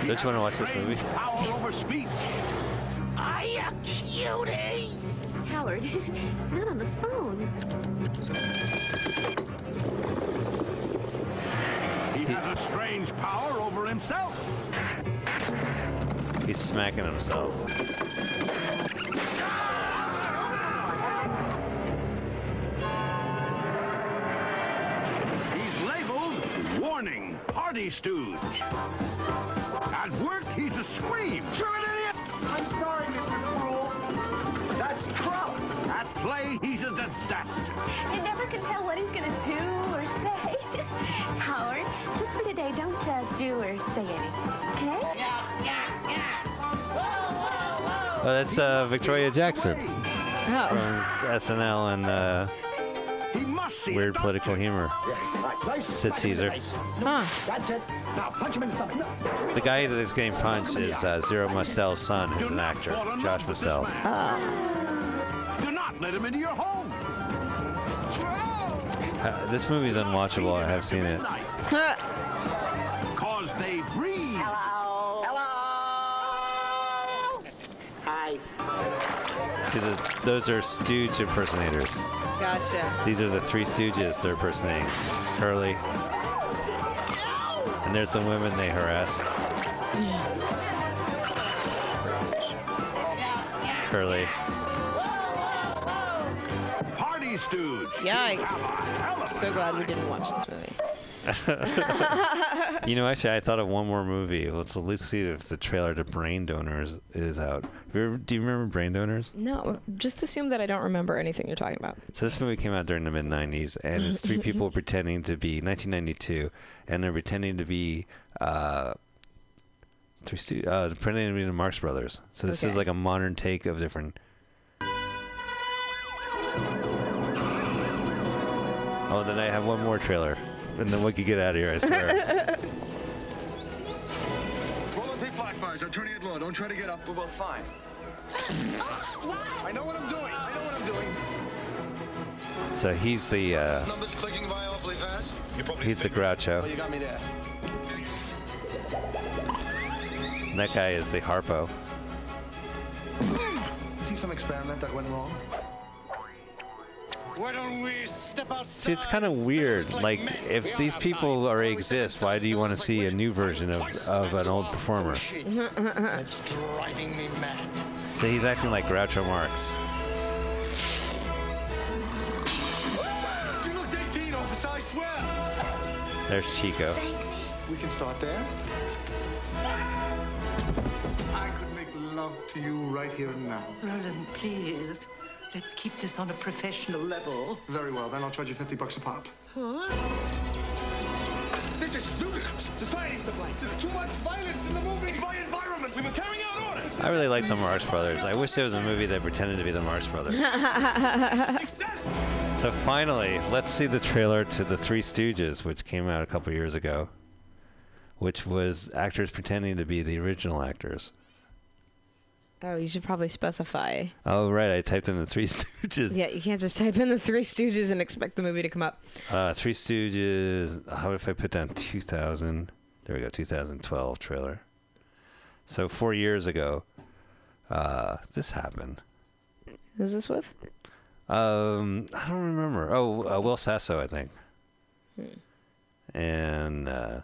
Don't you want to watch this movie? Power over speech. Are you cutie? Howard, not on the phone. He has a strange power over himself. He's smacking himself. He's labeled Warning Party Stooge. At work, he's a scream. You're an idiot! I'm sorry, Mr. Cruel. That's Trump. At play, he's a disaster. You never can tell what he's gonna do or say. Howard, just for today, don't uh, do or say anything, okay? Oh, that's uh, Victoria Jackson Oh. from SNL and uh, He must see Weird Political doctor. Humor. Sid Caesar. Huh. That's it. Now punch him in the stomach. The guy that is getting punched is uh, Zero Mostel's son, who's an actor, Josh love with Mostel. man. Do not let him into your home. Uh, this movie is unwatchable. I have seen it. Cause they breathe. Hello. Hello. Hi. See, the, those are Stooge impersonators. Gotcha. These are the three Stooges they're impersonating. It's Curly. And there's the women they harass. Curly. Party stooge. Yikes. So glad we didn't watch this movie. You know, actually, I thought of one more movie. Let's at least see if the trailer to Brain Donors is out. You ever- do you remember Brain Donors? No, just assume that I don't remember anything you're talking about. So this movie came out during the mid '90s, and it's three people pretending to be 1992, and they're pretending to be uh, three stu- uh, pretending to be the Marx Brothers. So this is like a modern take of different. Oh, then I have one more trailer, and then we can get out of here. I swear. Volunteer flag fires are turning at law. Don't try to get up. We're both fine. I know what I'm doing. I know what I'm doing. so he's the uh, Numbers clicking by awfully fast. You probably he's the Groucho. Oh, you got me there. And that guy is the Harpo. See some experiment that went wrong? See, it's kind of weird. Like, if these people already exist, why do you want to see a new version of, of an old performer? It's driving me mad. So he's acting like Groucho Marx. You looked 18, officer, I swear. There's Chico. We can start there. I could make love to you right here and now. Roland, please. Let's keep this on a professional level. Very well, then I'll charge you 50 bucks a pop. Huh? This is ludicrous. Society's to blame. There's too much violence in the movie. It's my environment. We were carrying out orders. I really like the Marx Brothers. I wish there was a movie that pretended to be the Marx Brothers. so finally, let's see the trailer to The Three Stooges, which came out a couple years ago, which was actors pretending to be the original actors. Oh, you should probably specify. Oh, right. I typed in The Three Stooges. Yeah, you can't just type in the Three Stooges and expect the movie to come up. Uh, Three Stooges. How if I put down 2000? There we go, 2012 trailer. So four years ago, uh, this happened. Who's this with? Um, I don't remember. Oh, uh, Will Sasso, I think. And uh,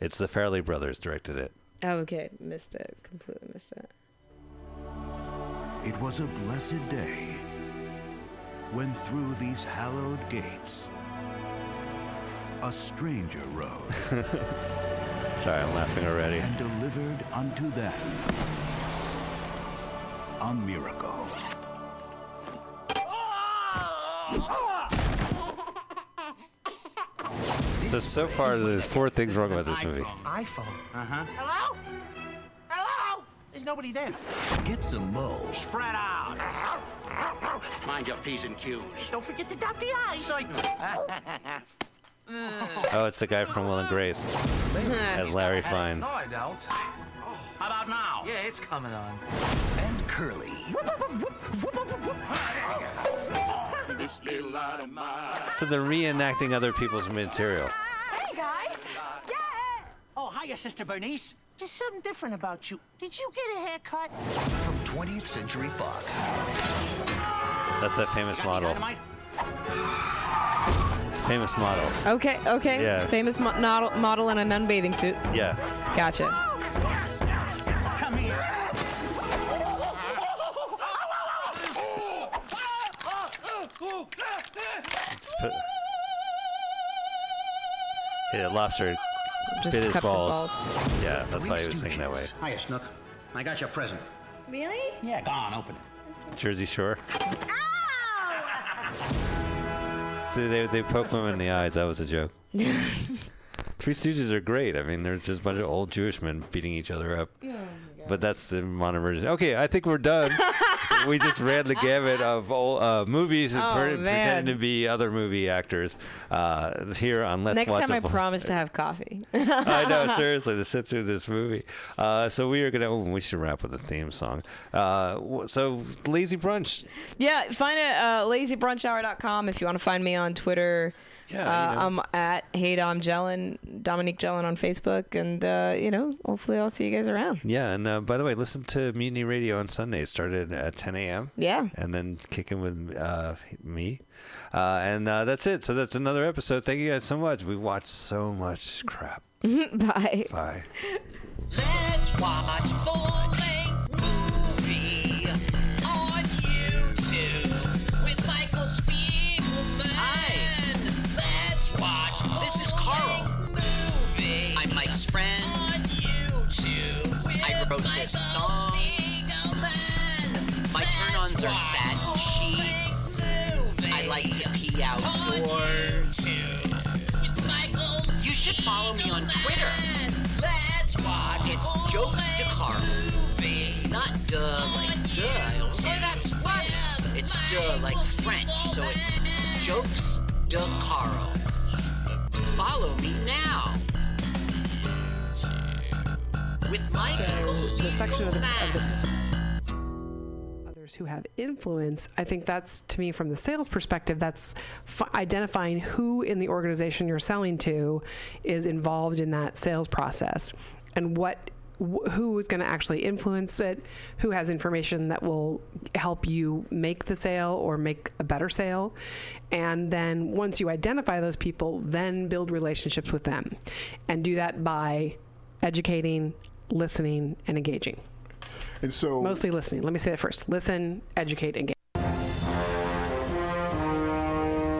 it's the Farrelly brothers directed it. Oh, okay. Missed it. Completely missed it. It was a blessed day when through these hallowed gates a stranger rode Sorry, I'm laughing already. and delivered unto them a miracle. So so far, there's four things wrong with this movie. iPhone. Uh huh. Hello? Hello? There's nobody there. Get some mo. Spread out. Mind your P's and Q's. Don't forget to dot the I's. Certainly. Oh, it's the guy from Will and Grace as Larry Fine. No, I don't. How about now? Yeah, it's coming on. And Curly. This little light of mine. So they're reenacting other people's material. Hey, guys. Yeah. Oh, hiya, Sister Bernice. Just something different about you. Did you get a haircut? From 20th Century Fox. That's that famous model. It's famous model. Okay, okay. Yeah. Famous mo- model, model in a nun bathing suit. Yeah. Gotcha. Come here. It's put, yeah, lobster Just bit his cupped his balls. balls. Yeah, that's why he was singing that way. Hiya, Snook. I got your present. Really? Yeah, go on, open it. Jersey Shore. Ow! See, they they poke him in the eyes. That was a joke. Three Stooges are great. I mean, they're just a bunch of old Jewish men beating each other up. Oh but that's the modern version. Okay, I think we're done. we just ran the gamut of old, uh, movies and Oh, pre- pretending to be other movie actors uh, here on Let's Next Watch time I promise to have coffee. I know, seriously, to sit through this movie. Uh, so we are gonna. Oh, we should wrap with a theme song. Uh, so lazy brunch. Yeah, find it uh, lazybrunchhour.com if you want to find me on Twitter. Yeah, uh, you know. I'm at Hey Dom Jellin, Dominique Jellin on Facebook, and uh, you know, hopefully I'll see you guys around. Yeah, and uh, by the way, listen to Mutiny Radio on Sundays. Started at 10 a.m. Yeah. and then kicking with uh, me, uh, and uh, that's it. So that's another episode. Thank you guys so much. We watched so much crap. Bye. Bye. Let's watch full-length movie Movie I'm friend. On YouTube. I wrote this song. My turn-ons are satin sheets. I like to pee outdoors. You should follow me on Twitter. Let's watch. It's Jokes de Carl. Not duh like duh. Oh, that's funny. It's duh like French, so it's Jokes de Carl. Follow me now. So the section of the, of the others who have influence, I think that's to me from the sales perspective, that's f- identifying who in the organization you're selling to is involved in that sales process and what who is going to actually influence it, who has information that will help you make the sale or make a better sale. And then once you identify those people, then build relationships with them. And do that by educating, listening, and engaging. And so Mostly listening. Let me say that first. Listen, educate, engage.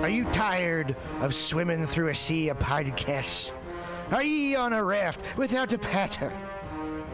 Are you tired of swimming through a sea of podcasts? Are ye on a raft without a paddle?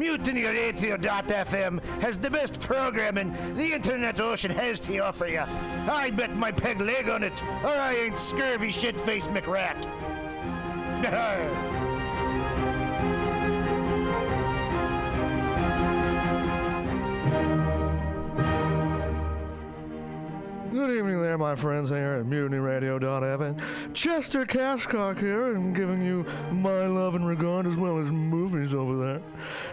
MutinyRadio.fm has the best programming the internet ocean has to offer you. I bet my peg leg on it, or I ain't scurvy shit-faced McRat. Good evening there, my friends here at MutinyRadio.fm. Chester Cashcock here, and giving you my love and regard as well as movies over there.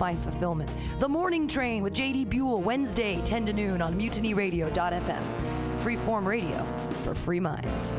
find fulfillment. The Morning Train with JD Buell, Wednesday, 10 to noon on mutinyradio.fm. Freeform radio for free minds.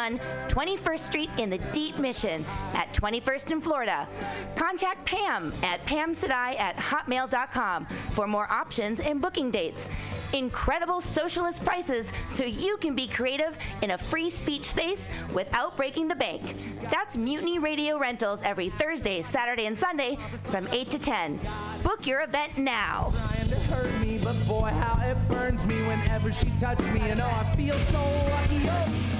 21st Street in the Deep Mission at 21st in Florida. Contact Pam at pamsadai at hotmail.com for more options and booking dates. Incredible socialist prices so you can be creative in a free speech space without breaking the bank. That's Mutiny Radio Rentals every Thursday, Saturday, and Sunday from 8 to 10. Book your event now. me, but boy, how it burns me whenever she touches me. And oh, I feel so lucky. Oh.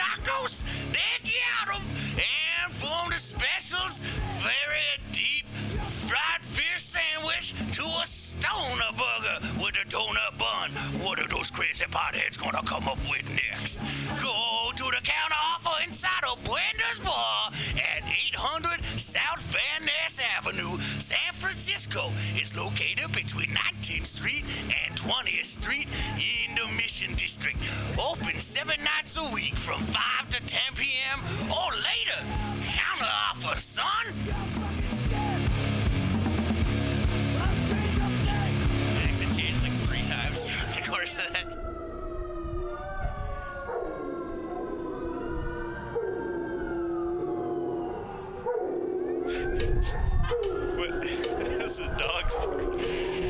tacos? They got 'em. And from the specials, very deep fried fish sandwich to a stoner burger with a donut bun. What are those crazy potheads gonna come up with next? Go to the counter offer inside of Bender's Bar at 800 South Van Ness Avenue, San Francisco. It's located between 19th Street and 20th Street in the Mission District. Open seven nights a week from 5 to 10 p.m. or later. Counter offer, son. Changed like three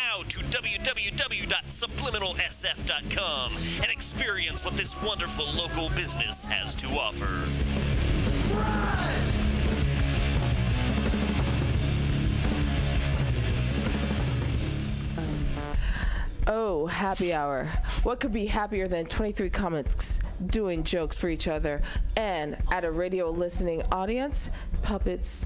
to www.subliminalsf.com and experience what this wonderful local business has to offer. Oh, happy hour. What could be happier than 23 comics doing jokes for each other and at a radio listening audience? Puppets,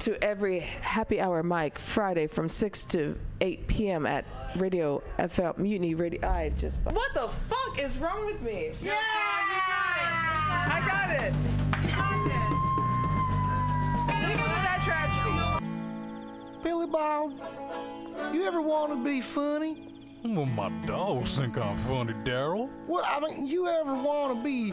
to every happy hour mic Friday from 6 to 8 p.m. at Radio FL Mutiny Radio. I just. What the fuck is wrong with me? Yeah! I got it! Leave it with that tragedy. Billy Bob, you ever want to be funny? Well, my dogs think I'm funny, Daryl. Well, I mean, you ever want to be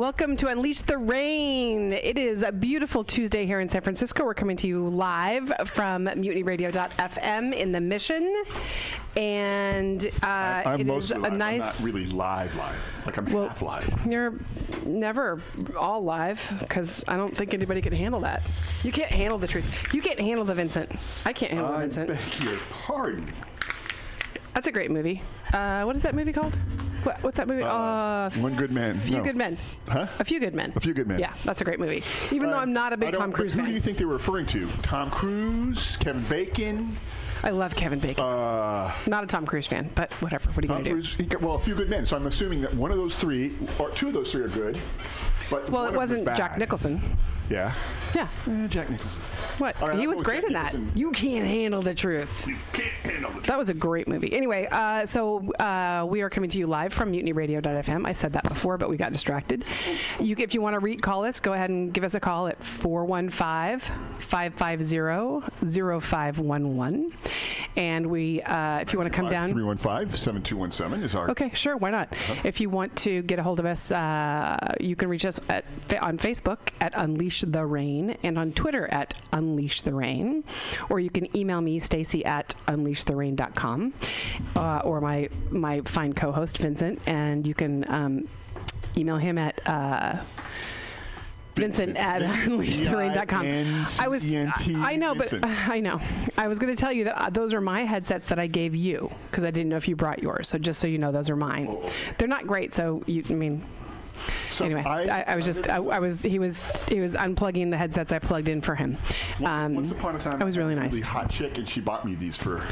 Welcome to Unleash the Rain. It is a beautiful Tuesday here in San Francisco. We're coming to you live from mutinyradio.fm in the Mission. And uh, I'm it is a live. I'm nice. not really live, live. Like I'm Well, half live. You're never all live because I don't think anybody can handle that. You can't handle the truth. You can't handle the Vincent. I can't handle the I Vincent. beg your pardon. That's a great movie. Uh, what is that movie called? What, what's that movie? Uh, One good man. A few No. Good Men. Huh? A Few Good Men. A Few Good Men. Yeah, that's a great movie. Even though I'm not a big Tom Cruise Who fan. Who do you think they were referring to? Tom Cruise, Kevin Bacon. I love Kevin Bacon. Uh, not a Tom Cruise fan, but whatever. What are you going to do? He got- Well, a few good men. So I'm assuming that one of those three, or two of those three, are good. But Well, it of them is wasn't Jack. Nicholson. Yeah. Yeah. Eh, Jack Nicholson. What? Right, he was great in that. You can't handle the truth. Can't handle the That was a great movie. Anyway, uh, so uh, we are coming to you live from MutinyRadio.fm. I said that before, but we got distracted. You, if you want to re- call us, go ahead and give us a call at 415-550-0511. And we, uh, if you want to come down. 315-7217 is our... Okay, sure. Why not? If you want to get a hold of us, uh, you can reach us at, on Facebook at Unleash the Rain and on Twitter at Unleash the Rain. Or you can email me, Stacy at unleashtherain.com, uh, or my, my fine co host, Vincent. And you can um, email him at. Uh, Vincent at unleashtherain.com. I was, I, know, but Vincent. I know. I was going to tell you that uh, those are my headsets that I gave you because I didn't know if you brought yours. So just so you know, those are mine. They're not great. So you, I mean, anyway, I, I, was just, I, I was, he was, he was unplugging the headsets I plugged in for him. Um, Once upon a time, that was really nice. Really hot chick, and she bought me these for.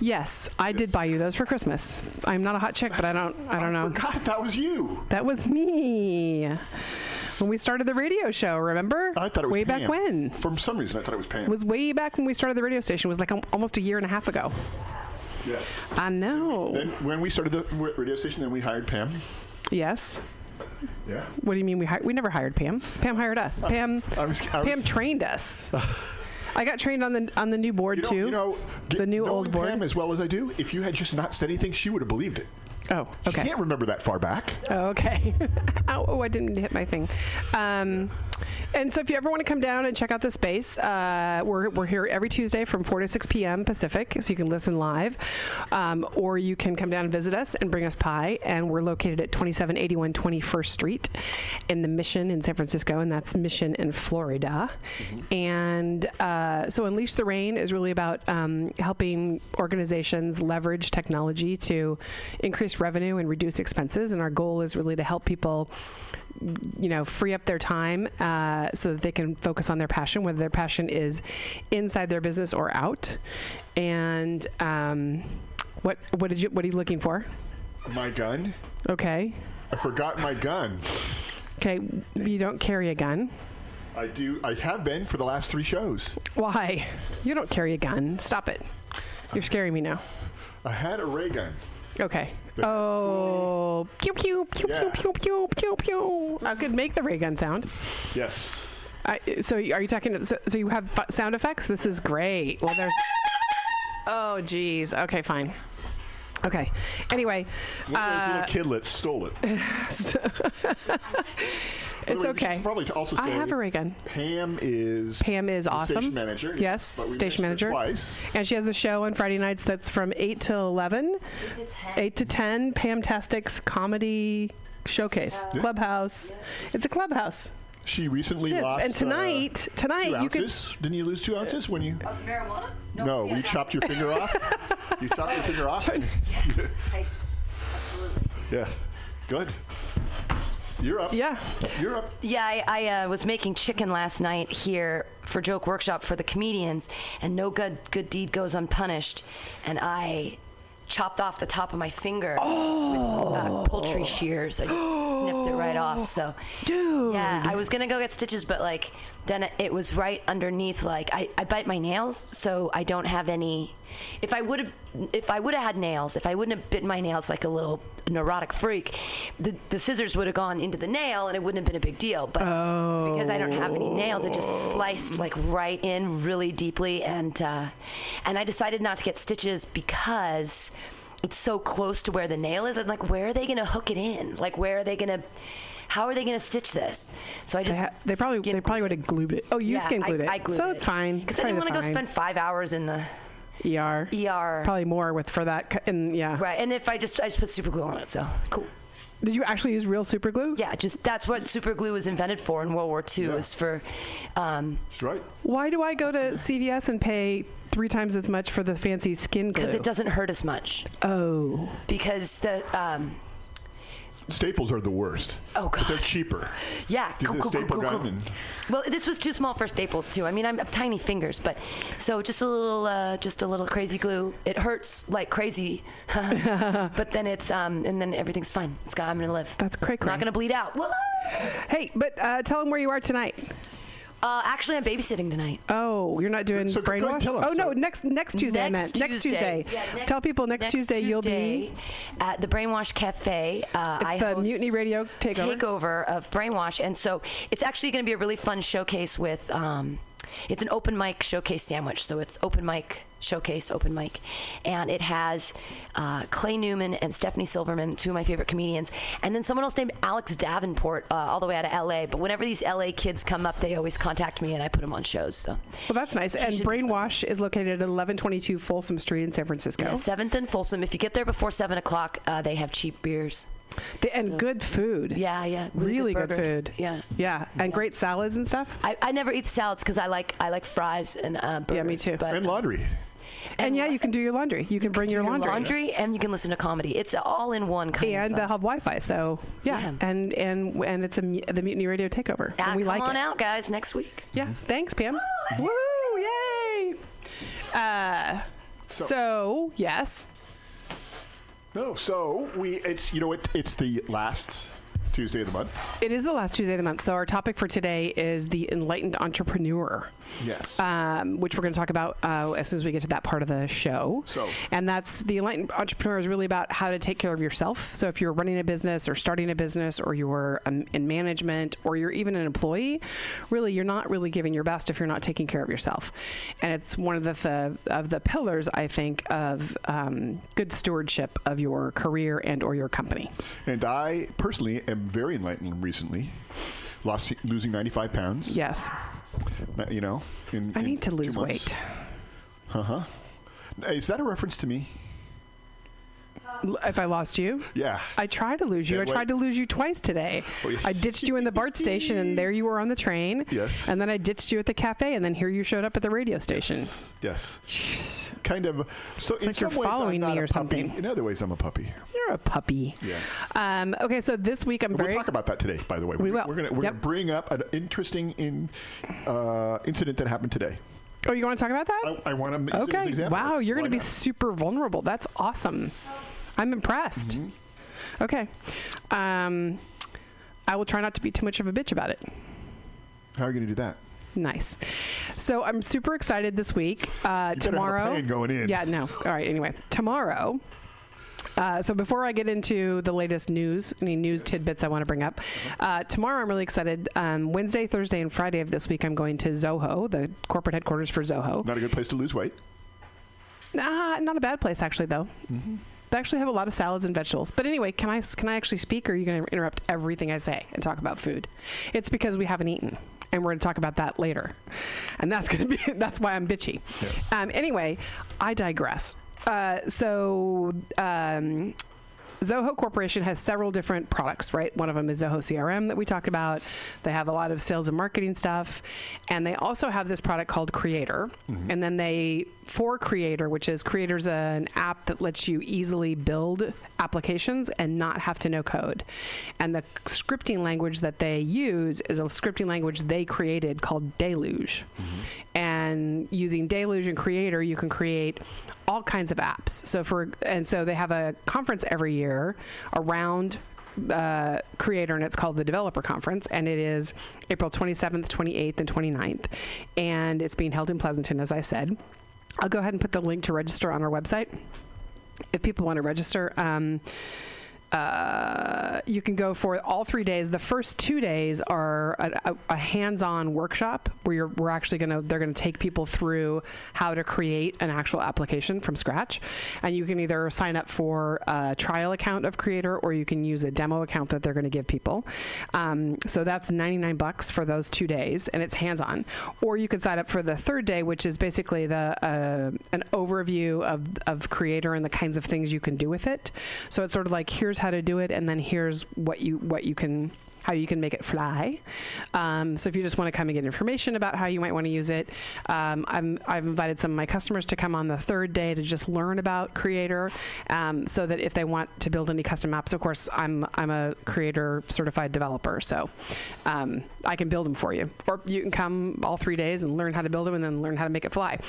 Yes, I did buy you those for Christmas. I'm not a hot chick, but I don't, I don't know. God, that was you. That was me. When we started the radio show, remember? I thought it was way back when. For some reason, I thought it was Pam. It was way back when we started the radio station. It was like almost a year and a half ago. yes. I know. Then when we started the radio station, then we hired Pam. Yes. Yeah. What do you mean we hi- we never hired Pam? Pam hired us. Pam I was, I was, Pam trained us. I got trained on the on the new board you know, too. You know, the new old board. Pam as well as I do. If you had just not said anything, she would have believed it. Oh, okay. She can't remember that far back. Oh, okay. Ow, oh, I didn't hit my thing. Um, and so if you ever want to come down and check out the space, uh, we're, we're here every Tuesday from 4 to 6 p.m. Pacific, so you can listen live. Um, or you can come down and visit us and bring us pie. And we're located at 2781 21st Street in the Mission in San Francisco, and that's Mission in Florida. And uh, so Unleash the Rain is really about um, helping organizations leverage technology to increase revenue and reduce expenses. And our goal is really to help people you know, free up their time uh, so that they can focus on their passion, whether their passion is inside their business or out. And um, what what did you what are you looking for? My gun. Okay, I forgot my gun. okay, you don't carry a gun. I do. I have been for the last three shows. Why? You don't carry a gun. Stop it. You're scaring me now. I had a ray gun. Okay. Oh, pew pew pew Yeah. pew pew pew pew pew. I could make the ray gun sound. Yes. I, so are you talking? So, so you have sound effects? This is great. Well, there's. Oh, geez. Okay, fine. Okay. Anyway, One of those uh, little kidlets stole it. it's way, we okay. should probably also I have a ray gun. Pam is Pam is the awesome. Station manager. Yes, but we station mentioned manager. Twice. And she has a show on Friday nights that's from 8 to 11. 8 to 10. Pam Tastic's comedy showcase. Clubhouse. It's a clubhouse. She recently Yes, lost. and tonight- uh, tonight two you can- ounces. Didn't you lose two ounces when you? Of marijuana? No, you chopped your finger off. You chopped your finger off. yeah. Good. You're up. Yeah. You're up. Yeah, I, I uh, was making chicken last night here for Joke Workshop for the comedians, and no good good deed goes unpunished. And I chopped off the top of my finger with uh, poultry shears. I just snipped it right off. So, dude, yeah, I was gonna go get stitches, but like then it was right underneath. Like I, I bite my nails, so I don't have any. If I would have, if I would have had nails, if I wouldn't have bitten my nails like a little neurotic freak, the the scissors would have gone into the nail and it wouldn't have been a big deal. But because I don't have any nails, it just sliced like right in really deeply, and uh, and I decided not to get stitches because it's so close to where the nail is. I'm like, where are they gonna hook it in? Like, where are they gonna? How are they going to stitch this? So I They, just ha- they probably they probably would have glued it. Oh, you yeah, skin glued I, it. I glued so it. it's fine. Because I didn't want to go spend five hours in the ER. ER. Probably more with for that. And yeah. Right, and if I just I just put super glue on it, so cool. Did you actually use real super glue? Yeah, just that's what super glue was invented for in World War II. Was for, um, That's right. Why do I go to CVS and pay three times as much for the fancy skin glue? because it doesn't hurt as much. Oh. Because the um, Staples are the worst. Oh But they're cheaper. yeah, cool, cool, cool, cool, cool. and Well, this was too small for staples too. I mean, I'm, I have tiny fingers, but so just a little, uh, just a little crazy glue. It hurts like crazy, but then it's um, and then everything's fine. It's got, I'm gonna live. That's cray cray. Not gonna bleed out. Woo! Hey, but uh, tell them where you are tonight. Uh, actually, I'm babysitting tonight. Oh, you're not doing So go- go brainwash? ahead, tell 'em. Oh no, So- next next Tuesday. I Next meant next Tuesday. Yeah, next- Tell people next, Tuesday, you'll be. At the Brainwash Cafe. Uh, It's I the host Mutiny Radio takeover. takeover of Brainwash, and so it's actually going to be a really fun showcase with. Um, it's an open mic showcase sandwich, so it's open mic showcase, open mic, and it has uh, Clay Newman and Stephanie Silverman, two of my favorite comedians, and then someone else named Alex Davenport, uh, all the way out of LA. But whenever these LA kids come up, they always contact me, and I put them on shows. So Well, that's nice. And Brainwash is located at 1122 Folsom Street in San Francisco. Yeah, Seventh and Folsom. If you get there before seven o'clock, uh, they have cheap beers. They- and good food. Yeah, yeah, Really, good, burgers. food. Yeah, Yeah, and great salads and stuff. I, I never eat salads because I like I like fries and uh, burgers. Yeah, me too. But, and laundry. And, yeah, you can do your laundry. You can bring your your laundry. laundry, and you can listen to comedy. It's all in one kind and of. they'll have Wi-Fi. So yeah, and and and it's a mu- the Mutiny Radio takeover. Ah, and we come like on it. out, guys, next week. Yeah, thanks, Pam. Woo! Yay! Uh, so, yes. No, so we it's you know it, it's the last Tuesday of the month. It is the last Tuesday of the month. So our topic for today is the enlightened entrepreneur. Yes. Um, which we're going to talk about uh, as soon as we get to that part of the show. So- and that's the enlightened entrepreneur is really about how to take care of yourself. So if you're running a business or starting a business or you're um, in management or you're even an employee, really you're not really giving your best if you're not taking care of yourself. And it's one of the, the of the pillars I think of um, good stewardship of your career and or your company. And I personally am very enlightened recently. Lost losing 95 pounds. Yes. Uh, You know, in, I in need to lose weight. Uh huh. Is that a reference to me? If I lost you? Yeah. I tried to lose you. Yeah, I tried to lose you twice today. Oh, yeah. I ditched you in the BART station, and there you were on the train. Yes. And then I ditched you at the cafe, and then here you showed up at the radio station. Yes. Yes. Kind of. So It's in like you're ways, following I'm me a or something. In other ways, I'm a puppy. You're a puppy. Yeah. Um, okay, so this week I'm We'll talk about that today. By the way, We we're, will. We're gonna we're Yep. gonna bring up an interesting in uh, incident that happened today. Oh, you want to talk about that? I, I want to make an okay. Wow, you're going to be super vulnerable. That's awesome. I'm impressed. Mm-hmm. Okay. Um, I will try not to be too much of a bitch about it. How are you going to do that? Nice. So I'm super excited this week. Uh, You better have a tomorrow. going in. Yeah, no. All right. Anyway, tomorrow. Uh, so before I get into the latest news, any news tidbits I want to bring up, uh, tomorrow I'm really excited. Um, Wednesday, Thursday, and Friday of this week I'm going to Zoho, the corporate headquarters for Zoho. Not a good place to lose weight. Nah, not a bad place actually though. Mm-hmm. They actually have a lot of salads and vegetables. But anyway, can I can I actually speak, or are you going to interrupt everything I say and talk about food? It's because we haven't eaten, and we're going to talk about that later, and that's going to be that's why I'm bitchy. Um, anyway, I digress. Uh, so. Um, Zoho Corporation has several different products, right? One of them is Zoho CRM that we talked about. They have a lot of sales and marketing stuff. And they also have this product called Creator. And then they, for Creator, which is Creator's an app that lets you easily build applications and not have to know code. And the scripting language that they use is a scripting language they created called Deluge. And using Deluge and Creator, you can create all kinds of apps. So for and so they have a conference every year around uh, creator and it's called the developer conference and it is april 27th 28th and 29th and it's being held in pleasanton as i said i'll go ahead and put the link to register on our website if people want to register. Um, uh, you can go for all three days. The first two days are a, a, a hands-on workshop where you're, we're actually going to they're going to take people through how to create an actual application from scratch, and you can either sign up for a trial account of Creator or you can use a demo account that they're going to give people. Um, so that's 99 bucks for those two days, and it's hands-on. Or you can sign up for the third day, which is basically the uh, an overview of of Creator and the kinds of things you can do with it. So it's sort of like here's how to do it, and then here's what you what you can how you can make it fly. Um, so if you just want to come and get information about how you might want to use it, um, I'm, I've invited some of my customers to come on the third day to just learn about Creator, um, so that if they want to build any custom apps, of course I'm I'm a Creator certified developer, so um, I can build them for you, or you can come all three days and learn how to build them and then learn how to make it fly.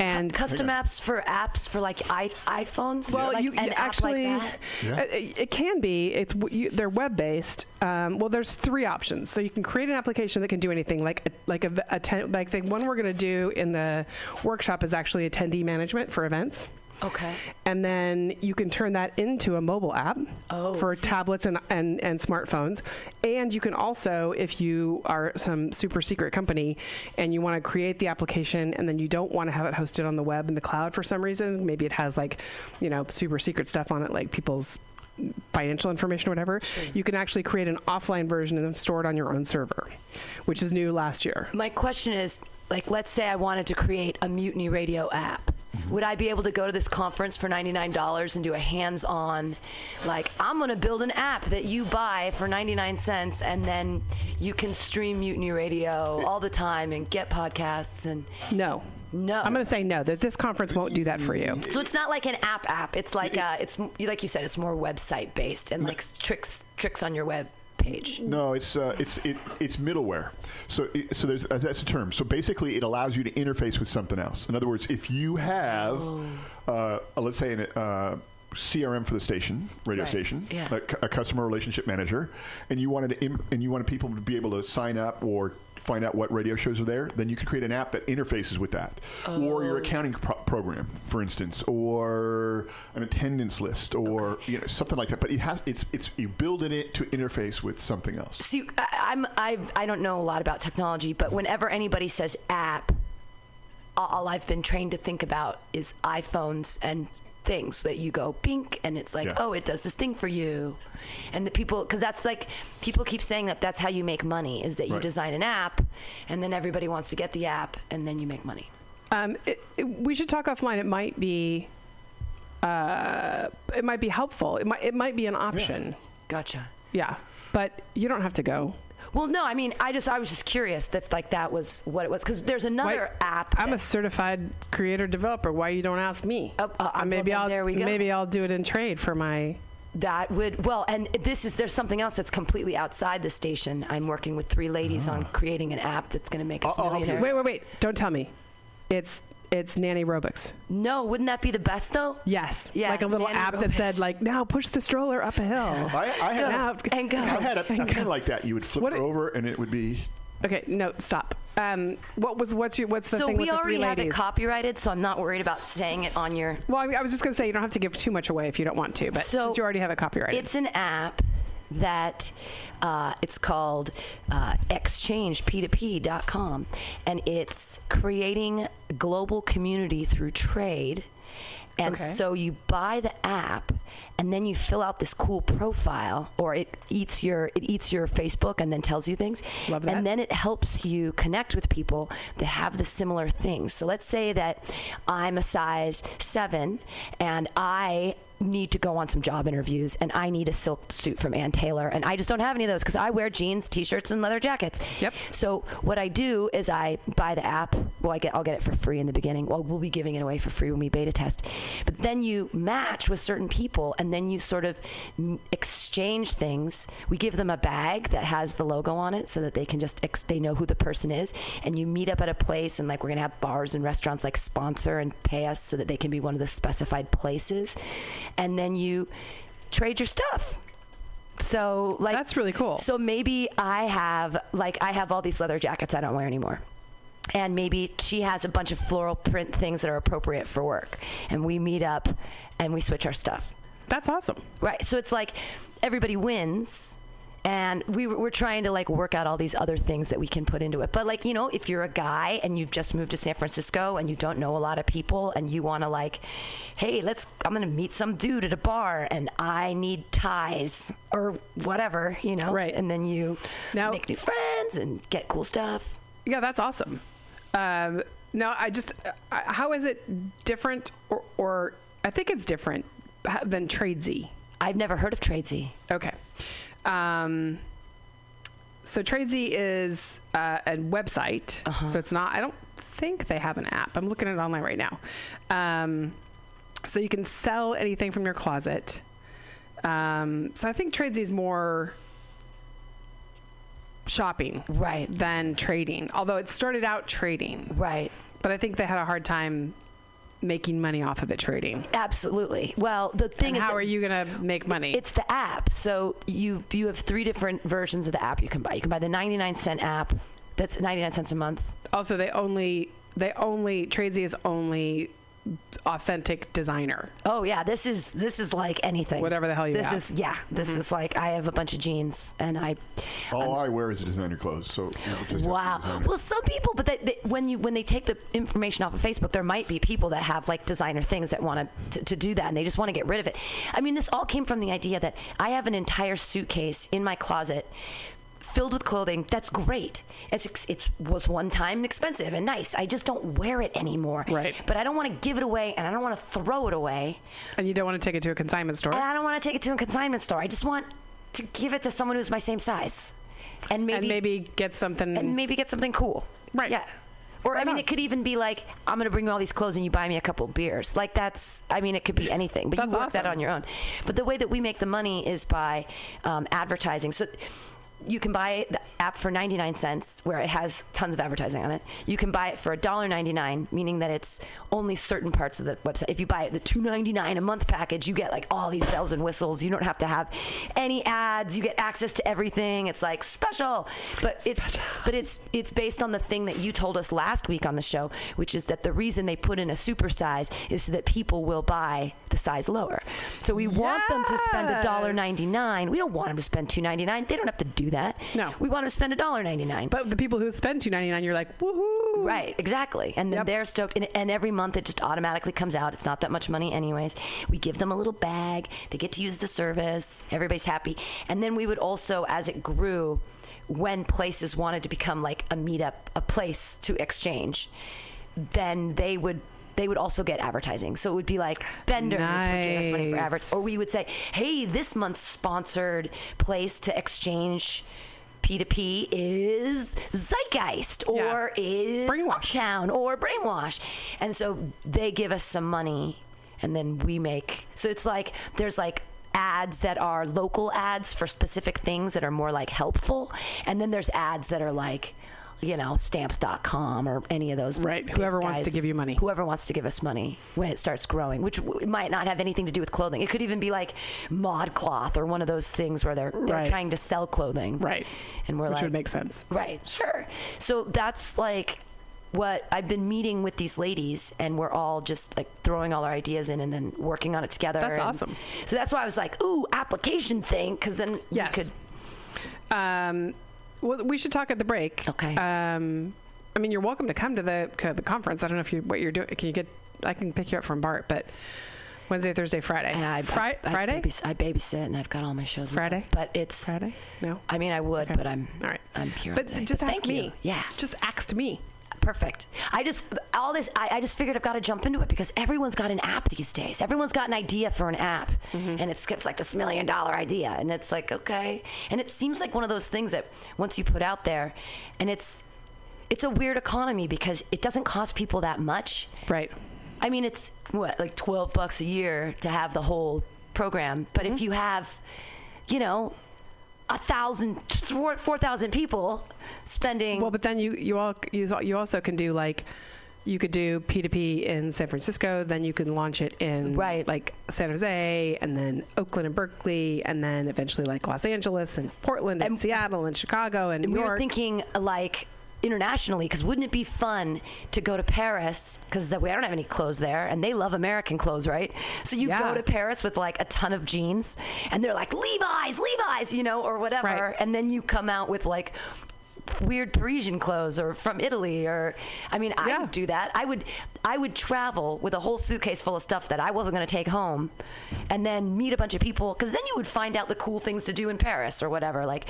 and Custom apps for apps for like I- iPhones. well, like you an you app actually, like that. uh, it, it can be. It's you, they're web based. Um, well, there's there's three options. So you can create an application that can do anything, like like a, atten- like the one we're going to do in the workshop is actually attendee management for events. Okay. And then you can turn that into a mobile app oh, for tablets and, and, and smartphones. And you can also, if you are some super secret company and you want to create the application and then you don't want to have it hosted on the web in the cloud for some reason, maybe it has like, you know, super secret stuff on it, like people's financial information or whatever, you can actually create an offline version and then store it on your own server, which is new last year. My question is, like, let's say I wanted to create a Mutiny Radio app. Mm-hmm. Would I be able to go to this conference for $99 and do a hands-on, like, I'm going to build an app that you buy for 99 cents and then you can stream Mutiny Radio all the time and get podcasts and No. No. I'm going to say no, that this conference won't do that for you. So it's not like an app app. It's like uh, it's like you said, it's more website based and like tricks tricks on your web page. No, it's uh, it's it, it's middleware. So it, so there's uh, that's a term. So basically, it allows you to interface with something else. In other words, if you have, uh, uh, let's say, an uh, CRM for the station, radio Right. station, Yeah. a, a customer relationship manager, and you wanted to Im- and you wanted people to be able to sign up or find out what radio shows are there, then you could create an app that interfaces with that, or your Oh. accounting pro- program, for instance, or an attendance list, or you know something like that. But it has it's it's you build it to interface with something else. See, I, I'm I I don't know a lot about technology, but whenever anybody says app, all I've been trained to think about is iPhones and things that you go pink and it's like Yeah. oh it does this thing for you and the people because that's like people keep saying that that's how you make money is that you Right. design an app and then everybody wants to get the app and then you make money Um, it, it- we should talk offline. It might be, uh, it might be helpful. It might, it might be an option. Gotcha. Yeah, but you don't have to go. Well no i mean i just i was just curious if like that was what it was because there's another app I'm a certified creator developer. Why you don't ask me? uh, uh, maybe well, I'll there we go. maybe I'll do it in trade for my. That would well, and this is there's something else that's completely outside the station. I'm working with three ladies on creating an app that's going to make us millionaires. Wait, wait, wait! Don't tell me. It's it's Nanny Robotics. No, wouldn't that be the best though? Yes. Yeah, Like a little Nanny app that said like, now push the stroller up a hill. I, I had Now- and go. I had a, and a pen like that. You would flip it over, and it would be. Okay, no, stop. Um, what was what's your what's the So thing we with the already three have it copyrighted, so I'm not worried about saying it on your. Well, I, mean, I was just going to say you don't have to give too much away if you don't want to, but So, since you already have it copyrighted. It's an app that uh, it's called uh, exchangeP2P.com, and it's creating global community through trade. And Okay. so you buy the app, and then you fill out this cool profile, or it eats your it eats your Facebook and then tells you things. Love that. And then it helps you connect with people that have the similar things. So let's say that I'm a size seven, and I need to go on some job interviews and I need a silk suit from Ann Taylor and I just don't have any of those because I wear jeans, t-shirts and leather jackets. Yep. So what I do is I buy the app. Well, I get I'll get it for free in the beginning. Well, we'll be giving it away for free when we beta test. But then you match with certain people and then you sort of exchange things. We give them a bag that has the logo on it so that they can just ex- they know who the person is and you meet up at a place and like we're going to have bars and restaurants like sponsor and pay us so that they can be one of the specified places. And then you trade your stuff. So like That's really cool. So maybe I have like I have all these leather jackets I don't wear anymore. And maybe she has a bunch of floral print things that are appropriate for work. And we meet up and we switch our stuff. That's awesome. Right. So it's like everybody wins. And we, we're trying to like work out all these other things that we can put into it. But like, you know, if you're a guy and you've just moved to San Francisco and you don't know a lot of people and you want to like, hey, let's, I'm going to meet some dude at a bar and I need ties or whatever, you know? Right. And then you Now- make new friends and get cool stuff. Yeah, that's awesome. Um, no, I just, uh, how is it different, or, or I think it's different than Tradesy. I've never heard of Tradesy. Okay. Um, so Tradesy is uh, a website. So it's not. I don't think they have an app. I'm looking at it online right now. Um, so you can sell anything from your closet. Um, so I think Tradesy is more shopping right than trading although it started out trading right but i think they had a hard time making money off of it trading. Absolutely. Well, the thing And is, how are you going to make money? It's the app. So you you have three different versions of the app you can buy. You can buy the 99 cent app. That's 99 cents a month. Also, they only they only Tradesy is only authentic designer. Oh yeah, this is this is like anything. Whatever the hell you This have. is yeah. This Mhm. is like I have a bunch of jeans and I. All I wear is designer clothes, so you know, just Wow. Well, some people, but they, they, when you when they take the information off of Facebook, there might be people that have like designer things that want to to do that, and they just want to get rid of it. I mean, this all came from the idea that I have an entire suitcase in my closet filled with clothing that's great. It's ex- it was one time expensive and nice. I just don't wear it anymore. Right. But I don't want to give it away, and I don't want to throw it away. And you don't want to take it to a consignment store. And I don't want to take it to a consignment store. I just want to give it to someone who's my same size, and maybe and maybe get something and maybe get something cool. Right. Yeah. Or I mean, it could even be like, I'm gonna bring you all these clothes and you buy me a couple beers. Like that's, I mean, it could be anything, but you That's work that on your own. But the way that we make the money is by um, advertising. So. You can buy the app for 99 cents, where it has tons of advertising on it. You can buy it for $1.99, meaning that it's only certain parts of the website. If you buy it the $2.99 a month package, you get like all these bells and whistles. You don't have to have any ads. You get access to everything. It's like special, but it's but it's it's based on the thing that you told us last week on the show, which is that the reason they put in a super size is so that people will buy the size lower. So we want them to spend a dollar ninety nine. We don't want them to spend two ninety nine. They don't have to do that. No. we want to spend a dollar ninety nine. But the people who spend two ninety nine, you're like, woohoo! Right, exactly. And then they're stoked. And, and every month it just automatically comes out. It's not that much money, anyways. We give them a little bag. They get to use the service. Everybody's happy. And then we would also, as it grew, when places wanted to become like a meetup, a place to exchange, then they would. They would also get advertising, so it would be like vendors would give us money for Nice. advertising, or we would say, "Hey, this month's sponsored place to exchange P2P is Zeitgeist or is brainwash. Uptown or Brainwash. And so they give us some money and then we make. So it's like there's like ads that are local ads for specific things that are more like helpful. And then there's ads that are like, you know, stamps.com or any of those. Right, whoever wants to give you money. Whoever wants to give us money when it starts growing, which w- might not have anything to do with clothing. It could even be like ModCloth or one of those things where they're they're Right. trying to sell clothing. Right. And we're Which like would make sense. Right, sure. So that's like what I've been meeting with these ladies, and we're all just like throwing all our ideas in and then working on it together. That's awesome. So that's why I was like, ooh, application thing, because then Yes. you could. Um, well, we should talk at the break. Okay. Um, I mean, you're welcome to come to the to the conference. I don't know if you what you're doing. Can you get? I can pick you up from Bart, but Wednesday, Thursday, Friday. I, Fri- I, I Friday. babys- I babysit and I've got all my shows. Friday? stuff, but it's Friday. No. I mean, I would, but I'm all right. I'm here. But just ask thank me. You. Yeah. Just ask me. Perfect. I just all this. I, I just figured I've got to jump into it because everyone's got an app these days. Everyone's got an idea for an app, Mm-hmm. and it's it's like this million dollar idea, and it's like okay, and it seems like one of those things that once you put out there, and it's it's a weird economy because it doesn't cost people that much. Right. I mean, it's what like twelve bucks a year to have the whole program, but Mm-hmm. if you have, you know. A thousand, four thousand people spending. Well, but then you you all you, you also can do like you could do P2P in San Francisco, then you can launch it in Right. like San Jose, and then Oakland and Berkeley, and then eventually like Los Angeles and Portland and, Seattle and Chicago and New we York. were thinking like internationally because wouldn't it be fun to go to Paris because we don't have any clothes there and they love American clothes right so you Yeah. go to Paris with like a ton of jeans and they're like Levi's Levi's you know or whatever Right. and then you come out with like weird Parisian clothes or from Italy or I mean I would do that. I would I would travel with a whole suitcase full of stuff that I wasn't going to take home and then meet a bunch of people because then you would find out the cool things to do in Paris or whatever. Like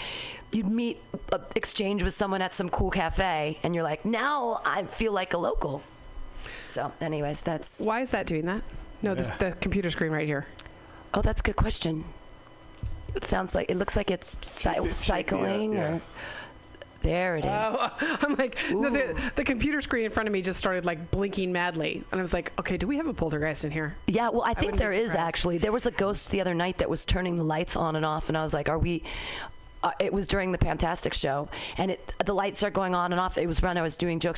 you'd meet uh, exchange with someone at some cool cafe and you're like now I feel like a local. So anyways that's why is that doing that? No this, the computer screen right here. Oh that's a good question. It sounds like it looks like it's cy- cycling yeah. or there it is Oh, I'm like no, the, the computer screen in front of me just started like blinking madly, and I was like, okay, do we have a poltergeist in here? Yeah, well, I think wouldn't there is actually. There was a ghost the other night that was turning the lights on and off, and I was like, "Are we?" Uh, it was during the Fantastic show, and it the lights are going on and off. It was when I was doing jokes